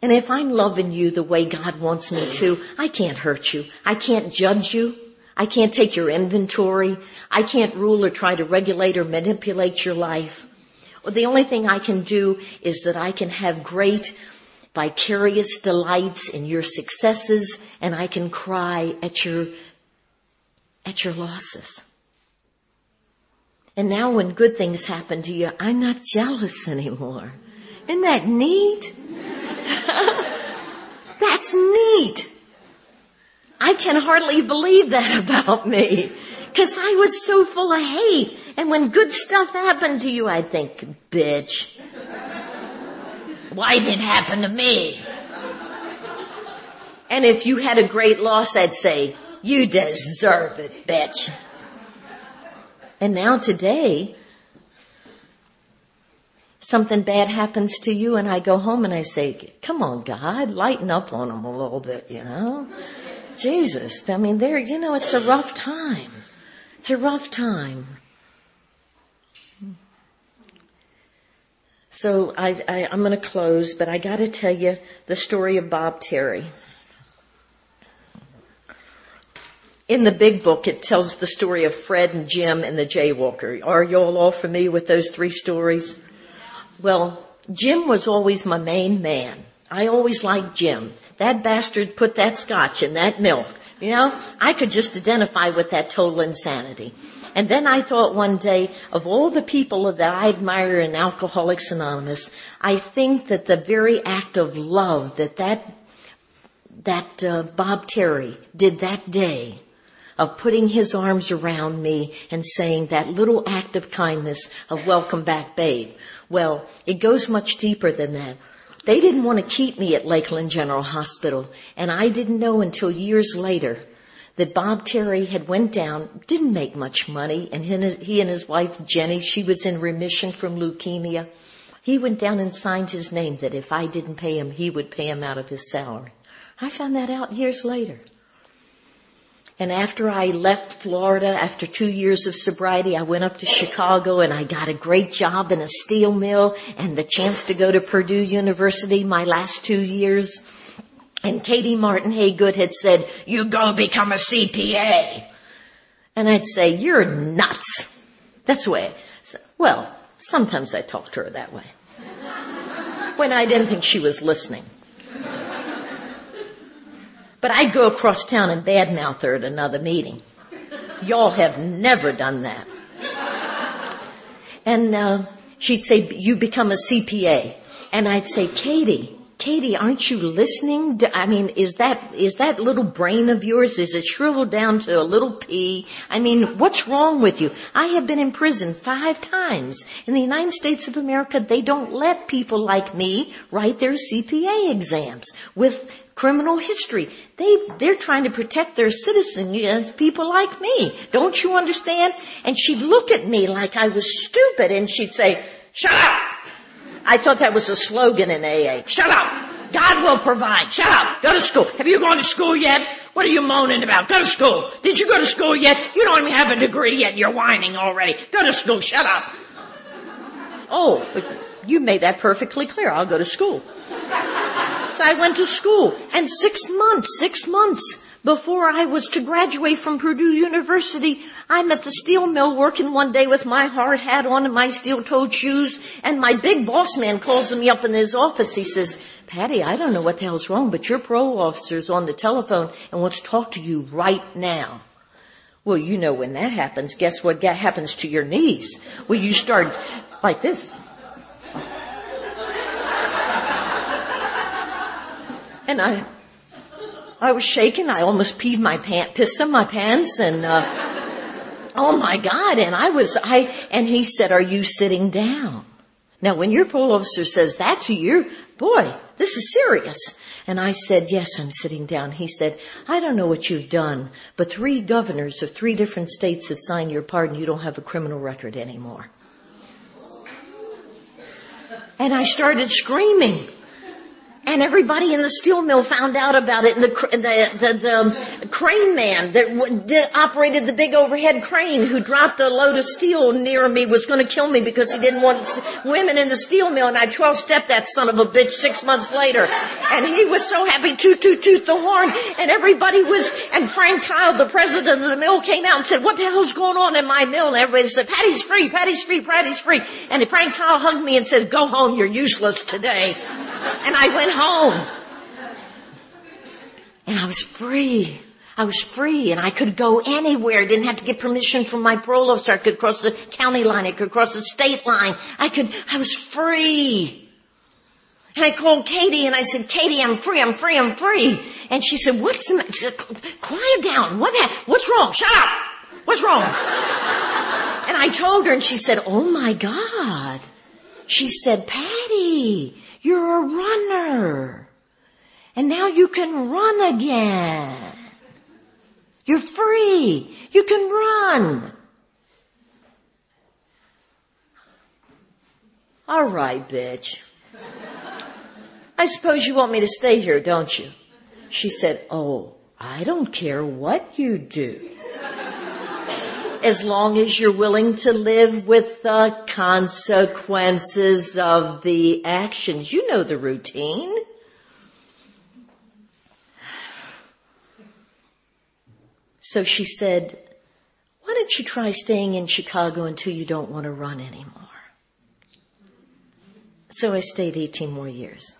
And if I'm loving you the way God wants me to, I can't hurt you. I can't judge you. I can't take your inventory. I can't rule or try to regulate or manipulate your life. The only thing I can do is that I can have great vicarious delights in your successes and I can cry at your, at your losses. And now when good things happen to you, I'm not jealous anymore. Isn't that neat? <laughs> That's neat. I can hardly believe that about me. Cause I was so full of hate. And when good stuff happened to you, I'd think, bitch. Why did it happen to me? And if you had a great loss, I'd say, you deserve it, bitch. And now today, something bad happens to you and I go home and I say, come on God, lighten up on them a little bit, you know? Jesus, I mean, there, you know, it's a rough time. It's a rough time. So I, I, am going to close, but I got to tell you the story of Bob Terry. In the big book, it tells the story of Fred and Jim and the jaywalker. Are you all all familiar with those three stories? Well, Jim was always my main man. I always liked Jim. That bastard put that scotch in that milk. You know, I could just identify with that total insanity. And then I thought one day of all the people that I admire in Alcoholics Anonymous, I think that the very act of love that that, that uh, Bob Terry did that day of putting his arms around me and saying that little act of kindness of welcome back babe. Well, it goes much deeper than that. They didn't want to keep me at Lakeland General Hospital, and I didn't know until years later that Bob Terry had went down, didn't make much money, and he and his wife Jenny, she was in remission from leukemia. He went down and signed his name that if I didn't pay him, he would pay him out of his salary. I found that out years later. And after I left Florida, after two years of sobriety, I went up to Chicago and I got a great job in a steel mill and the chance to go to Purdue University my last two years. And Katie Martin Haygood had said, you go become a CPA. And I'd say, you're nuts. That's the way. well, sometimes I talked to her that way. when I didn't think she was listening. But I'd go across town and badmouth her at another meeting. Y'all have never done that. And uh, she'd say, you become a CPA. And I'd say, Katie, Katie, aren't you listening? I mean, is that, is that little brain of yours, is it shriveled down to a little pea? I mean, what's wrong with you? I have been in prison five times. In the United States of America, they don't let people like me write their CPA exams with criminal history. They, they're trying to protect their citizens against people like me. Don't you understand? And she'd look at me like I was stupid and she'd say, shut up! I thought that was a slogan in AA. Shut up! God will provide. Shut up! Go to school. Have you gone to school yet? What are you moaning about? Go to school. Did you go to school yet? You don't even have a degree yet and you're whining already. Go to school. Shut up. Oh, you made that perfectly clear. I'll go to school. So I went to school and six months, six months before I was to graduate from Purdue University, I'm at the steel mill working one day with my hard hat on and my steel-toed shoes, and my big boss man calls me up in his office. He says, Patti, I don't know what the hell's wrong, but your parole officer's on the telephone and wants to talk to you right now. Well, you know when that happens, guess what happens to your knees? Well, you start like this. And I, I was shaking. I almost peed my pants, pissed in my pants and, uh, oh my God. And I was, I, and he said, are you sitting down? Now when your parole officer says that to you, boy, this is serious. And I said, yes, I'm sitting down. He said, I don't know what you've done, but three governors of three different states have signed your pardon. You don't have a criminal record anymore. And I started screaming. And everybody in the steel mill found out about it. And the the the, the crane man that operated the big overhead crane, who dropped a load of steel near me, was going to kill me because he didn't want women in the steel mill. And I twelve stepped that son of a bitch six months later. And he was so happy, toot toot toot the horn. And everybody was. And Frank Kyle, the president of the mill, came out and said, "What the hell's going on in my mill?" And everybody said, "Patti's free, Patti's free, Patti's free." And Frank Kyle hugged me and said, "Go home, you're useless today." And I went home. And I was free. I was free and I could go anywhere. I didn't have to get permission from my parole officer. I could cross the county line. I could cross the state line. I could, I was free. And I called Katie and I said, Katie, I'm free, I'm free, I'm free. And she said, what's the? Said, Quiet down. What What's wrong? Shut up. What's wrong? and I told her and she said, oh my God. She said, Patti, you're a runner. And now you can run again. You're free. You can run. All right, bitch. I suppose you want me to stay here, don't you? She said, Oh, I don't care what you do as long as you're willing to live with the consequences of the actions. You know the routine. So she said, why don't you try staying in Chicago until you don't want to run anymore? So I stayed 18 more years.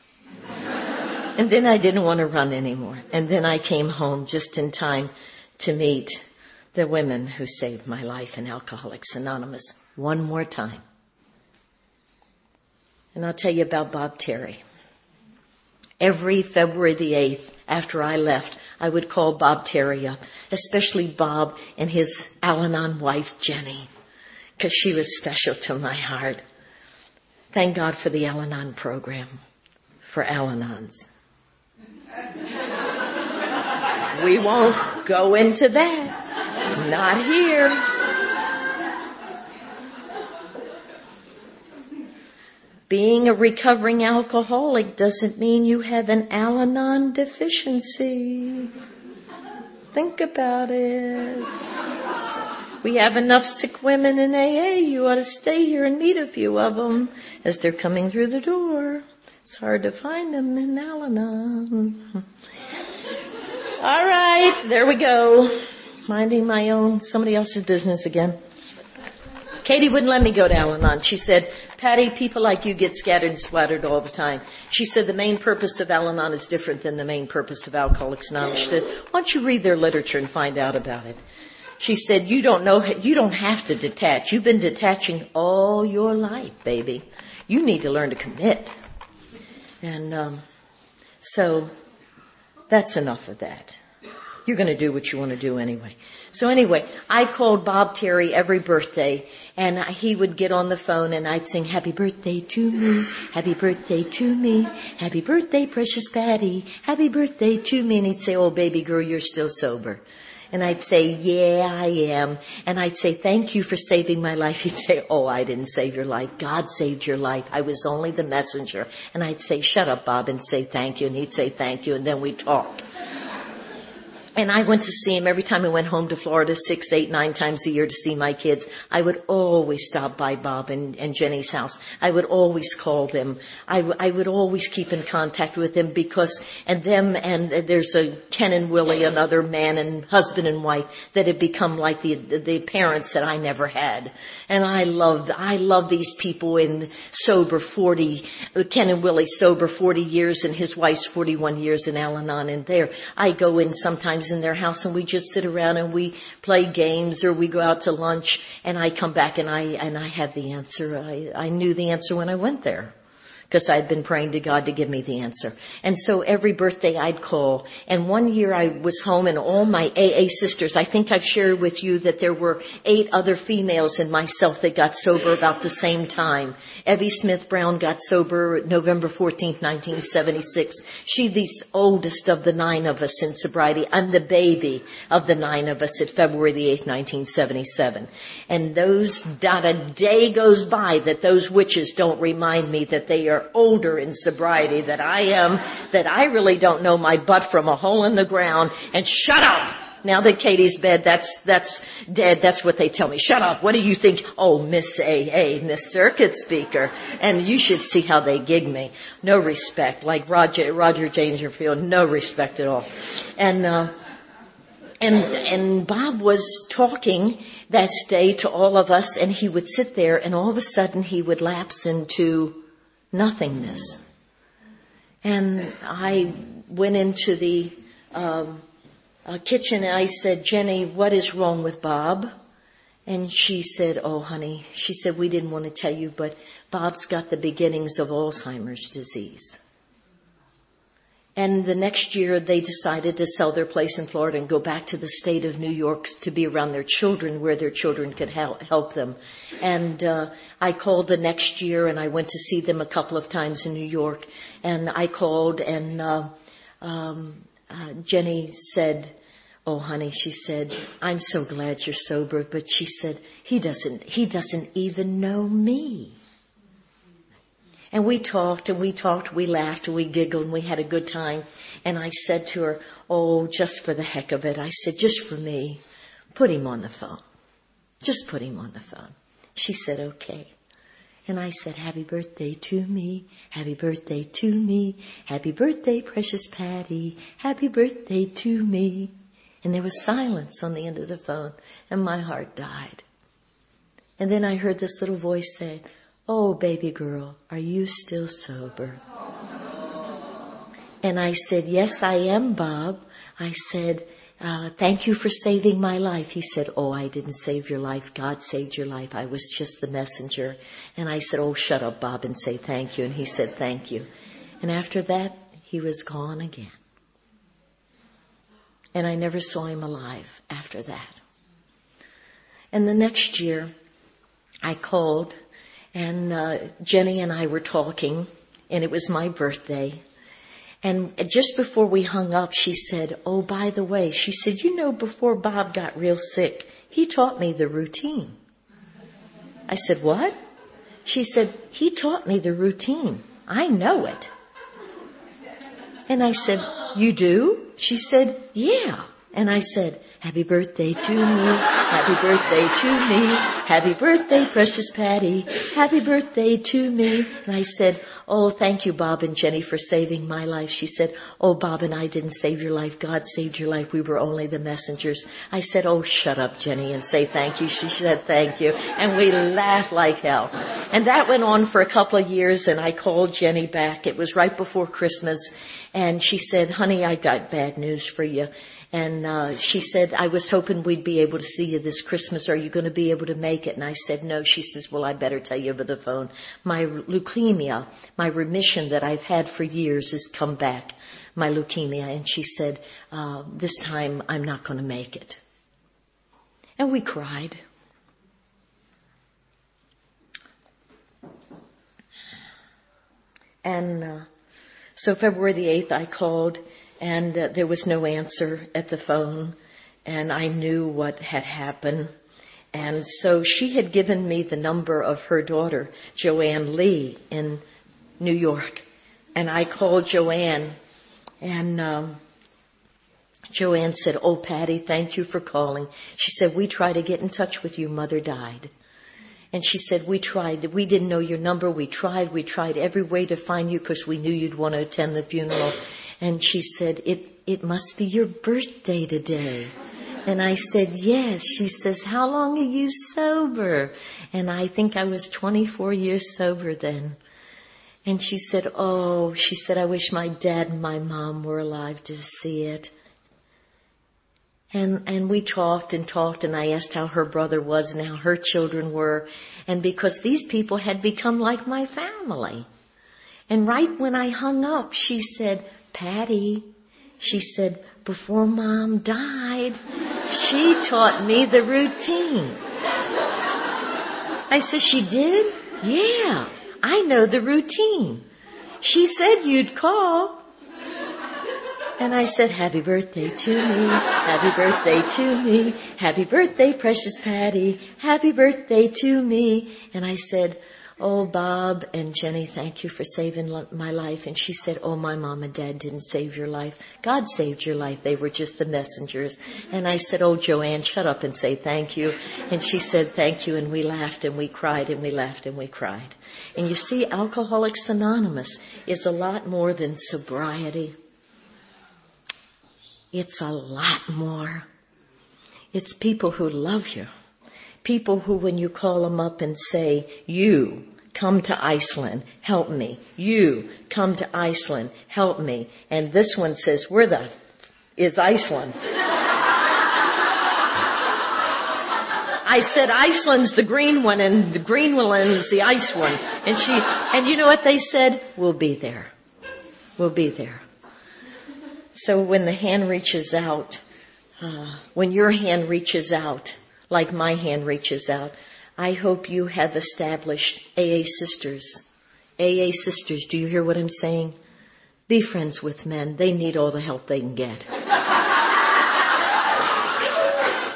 and then I didn't want to run anymore. And then I came home just in time to meet the women who saved my life in Alcoholics Anonymous one more time. And I'll tell you about Bob Terry. Every February the 8th, after I left, I would call Bob Terry up, especially Bob and his Al-Anon wife, Jenny, because she was special to my heart. Thank God for the Al-Anon program, for Al-Anons. <laughs> we won't go into that. Not here. Being a recovering alcoholic doesn't mean you have an Al-Anon deficiency. Think about it. We have enough sick women in AA. You ought to stay here and meet a few of them as they're coming through the door. It's hard to find them in Al-Anon. <laughs> All right, there we go minding my own, somebody else's business again. Katie wouldn't let me go to Al-Anon. She said, Patti, people like you get scattered and splattered all the time. She said the main purpose of Al-Anon is different than the main purpose of Alcoholics Anonymous. She said, why don't you read their literature and find out about it? She said, you don't know, you don't have to detach. You've been detaching all your life, baby. You need to learn to commit. And, um, so that's enough of that. You're going to do what you want to do anyway. So anyway, I called Bob Terry every birthday and he would get on the phone and I'd sing happy birthday to me, happy birthday to me, happy birthday precious Patti, happy birthday to me. And he'd say, oh baby girl, you're still sober. And I'd say, yeah, I am. And I'd say, thank you for saving my life. He'd say, oh, I didn't save your life. God saved your life. I was only the messenger. And I'd say, shut up, Bob, and say thank you. And he'd say thank you. And then we'd talk. And I went to see him every time I went home to Florida six, eight, nine times a year to see my kids. I would always stop by Bob and, and Jenny's house. I would always call them. I, w- I would always keep in contact with them because, and them and there's a Ken and Willie, another man and husband and wife that had become like the, the parents that I never had. And I loved, I love these people in sober 40, Ken and Willie sober 40 years and his wife's 41 years in Al-Anon and there. I go in sometimes in their house and we just sit around and we play games or we go out to lunch and I come back and I, and I had the answer. I, I knew the answer when I went there because I had been praying to God to give me the answer. And so every birthday I'd call. And one year I was home and all my AA sisters, I think I've shared with you that there were eight other females and myself that got sober about the same time. Evie Smith Brown got sober November 14th, 1976. She's the oldest of the nine of us in sobriety. I'm the baby of the nine of us at February the 8th, 1977. And those, not a day goes by that those witches don't remind me that they are older in sobriety that I am, that I really don't know my butt from a hole in the ground and shut up! Now that Katie's bed, that's, that's dead, that's what they tell me. Shut up. What do you think? Oh, Miss AA, Miss Circuit Speaker. And you should see how they gig me. No respect. Like Roger, Roger Dangerfield, no respect at all. And, uh, and, and Bob was talking that day to all of us and he would sit there and all of a sudden he would lapse into nothingness. And I went into the um, uh, kitchen and I said, Jenny, what is wrong with Bob? And she said, oh honey, she said, we didn't want to tell you, but Bob's got the beginnings of Alzheimer's disease. And the next year they decided to sell their place in Florida and go back to the state of New York to be around their children where their children could help, them. And, uh, I called the next year and I went to see them a couple of times in New York and I called and, uh, um, uh, Jenny said, Oh honey, she said, I'm so glad you're sober, but she said, he doesn't, he doesn't even know me. And we talked and we talked, we laughed and we giggled and we had a good time. And I said to her, oh, just for the heck of it, I said, just for me, put him on the phone. Just put him on the phone. She said, okay. And I said, happy birthday to me, happy birthday to me, happy birthday, precious Patti, happy birthday to me. And there was silence on the end of the phone and my heart died. And then I heard this little voice say, Oh, baby girl, are you still sober? And I said, yes, I am, Bob. I said, uh, thank you for saving my life. He said, oh, I didn't save your life. God saved your life. I was just the messenger. And I said, oh, shut up, Bob, and say thank you. And he said, thank you. And after that, he was gone again. And I never saw him alive after that. And the next year, I called and uh, Jenny and I were talking, and it was my birthday. And just before we hung up, she said, "Oh, by the way," she said, "You know, before Bob got real sick, he taught me the routine." I said, "What?" She said, "He taught me the routine. I know it." And I said, "You do?" She said, "Yeah." And I said, Happy birthday to me. Happy birthday to me. Happy birthday, precious Patti. Happy birthday to me. And I said, Oh, thank you, Bob and Jenny, for saving my life. She said, Oh, Bob and I didn't save your life. God saved your life. We were only the messengers. I said, Oh, shut up, Jenny, and say thank you. She said, thank you. And we laughed like hell. And that went on for a couple of years and I called Jenny back. It was right before Christmas and she said, honey, I got bad news for you. And uh, she said, I was hoping we'd be able to see you this Christmas. Are you going to be able to make it? And I said, no. She says, well, I better tell you over the phone. My leukemia, my remission that I've had for years has come back, my leukemia. And she said, uh, this time I'm not going to make it. And we cried. And uh, so February the 8th, I called and uh, there was no answer at the phone and I knew what had happened. And so she had given me the number of her daughter, Joanne Lee in New York. And I called Joanne and, um, Joanne said, Oh, Patti, thank you for calling. She said, we tried to get in touch with you. Mother died. And she said, we tried, we didn't know your number. We tried, we tried every way to find you because we knew you'd want to attend the funeral. And she said, it, it must be your birthday today. And I said, yes. She says, how long are you sober? And I think I was 24 years sober then. And she said, oh, she said, I wish my dad and my mom were alive to see it. And, and we talked and talked and I asked how her brother was and how her children were. And because these people had become like my family. And right when I hung up, she said, Patti, she said, before mom died, she taught me the routine. I said, she did? Yeah, I know the routine. She said you'd call. And I said, happy birthday to me, happy birthday to me, happy birthday, precious Patti, happy birthday to me. And I said, oh, Bob and Jenny, thank you for saving my life. And she said, oh, my mom and dad didn't save your life. God saved your life. They were just the messengers. And I said, oh, Joanne, shut up and say thank you. And she said, thank you. And we laughed and we cried and we laughed and we cried. And you see, Alcoholics Anonymous is a lot more than sobriety. It's a lot more. It's people who love you. People who when you call them up and say, you come to Iceland, help me. You come to Iceland, help me. And this one says, where the f- is Iceland? <laughs> I said Iceland's the green one and the green one is the ice one. And she, and you know what they said? We'll be there. We'll be there. So when the hand reaches out, uh, when your hand reaches out, like my hand reaches out, I hope you have established AA sisters. AA sisters, do you hear what I'm saying? Be friends with men. They need all the help they can get. <laughs>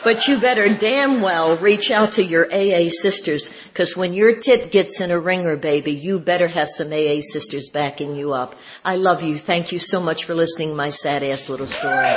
But you better damn well reach out to your AA sisters, cause when your tit gets in a ringer, baby, you better have some AA sisters backing you up. I love you. Thank you so much for listening to my sad ass little story.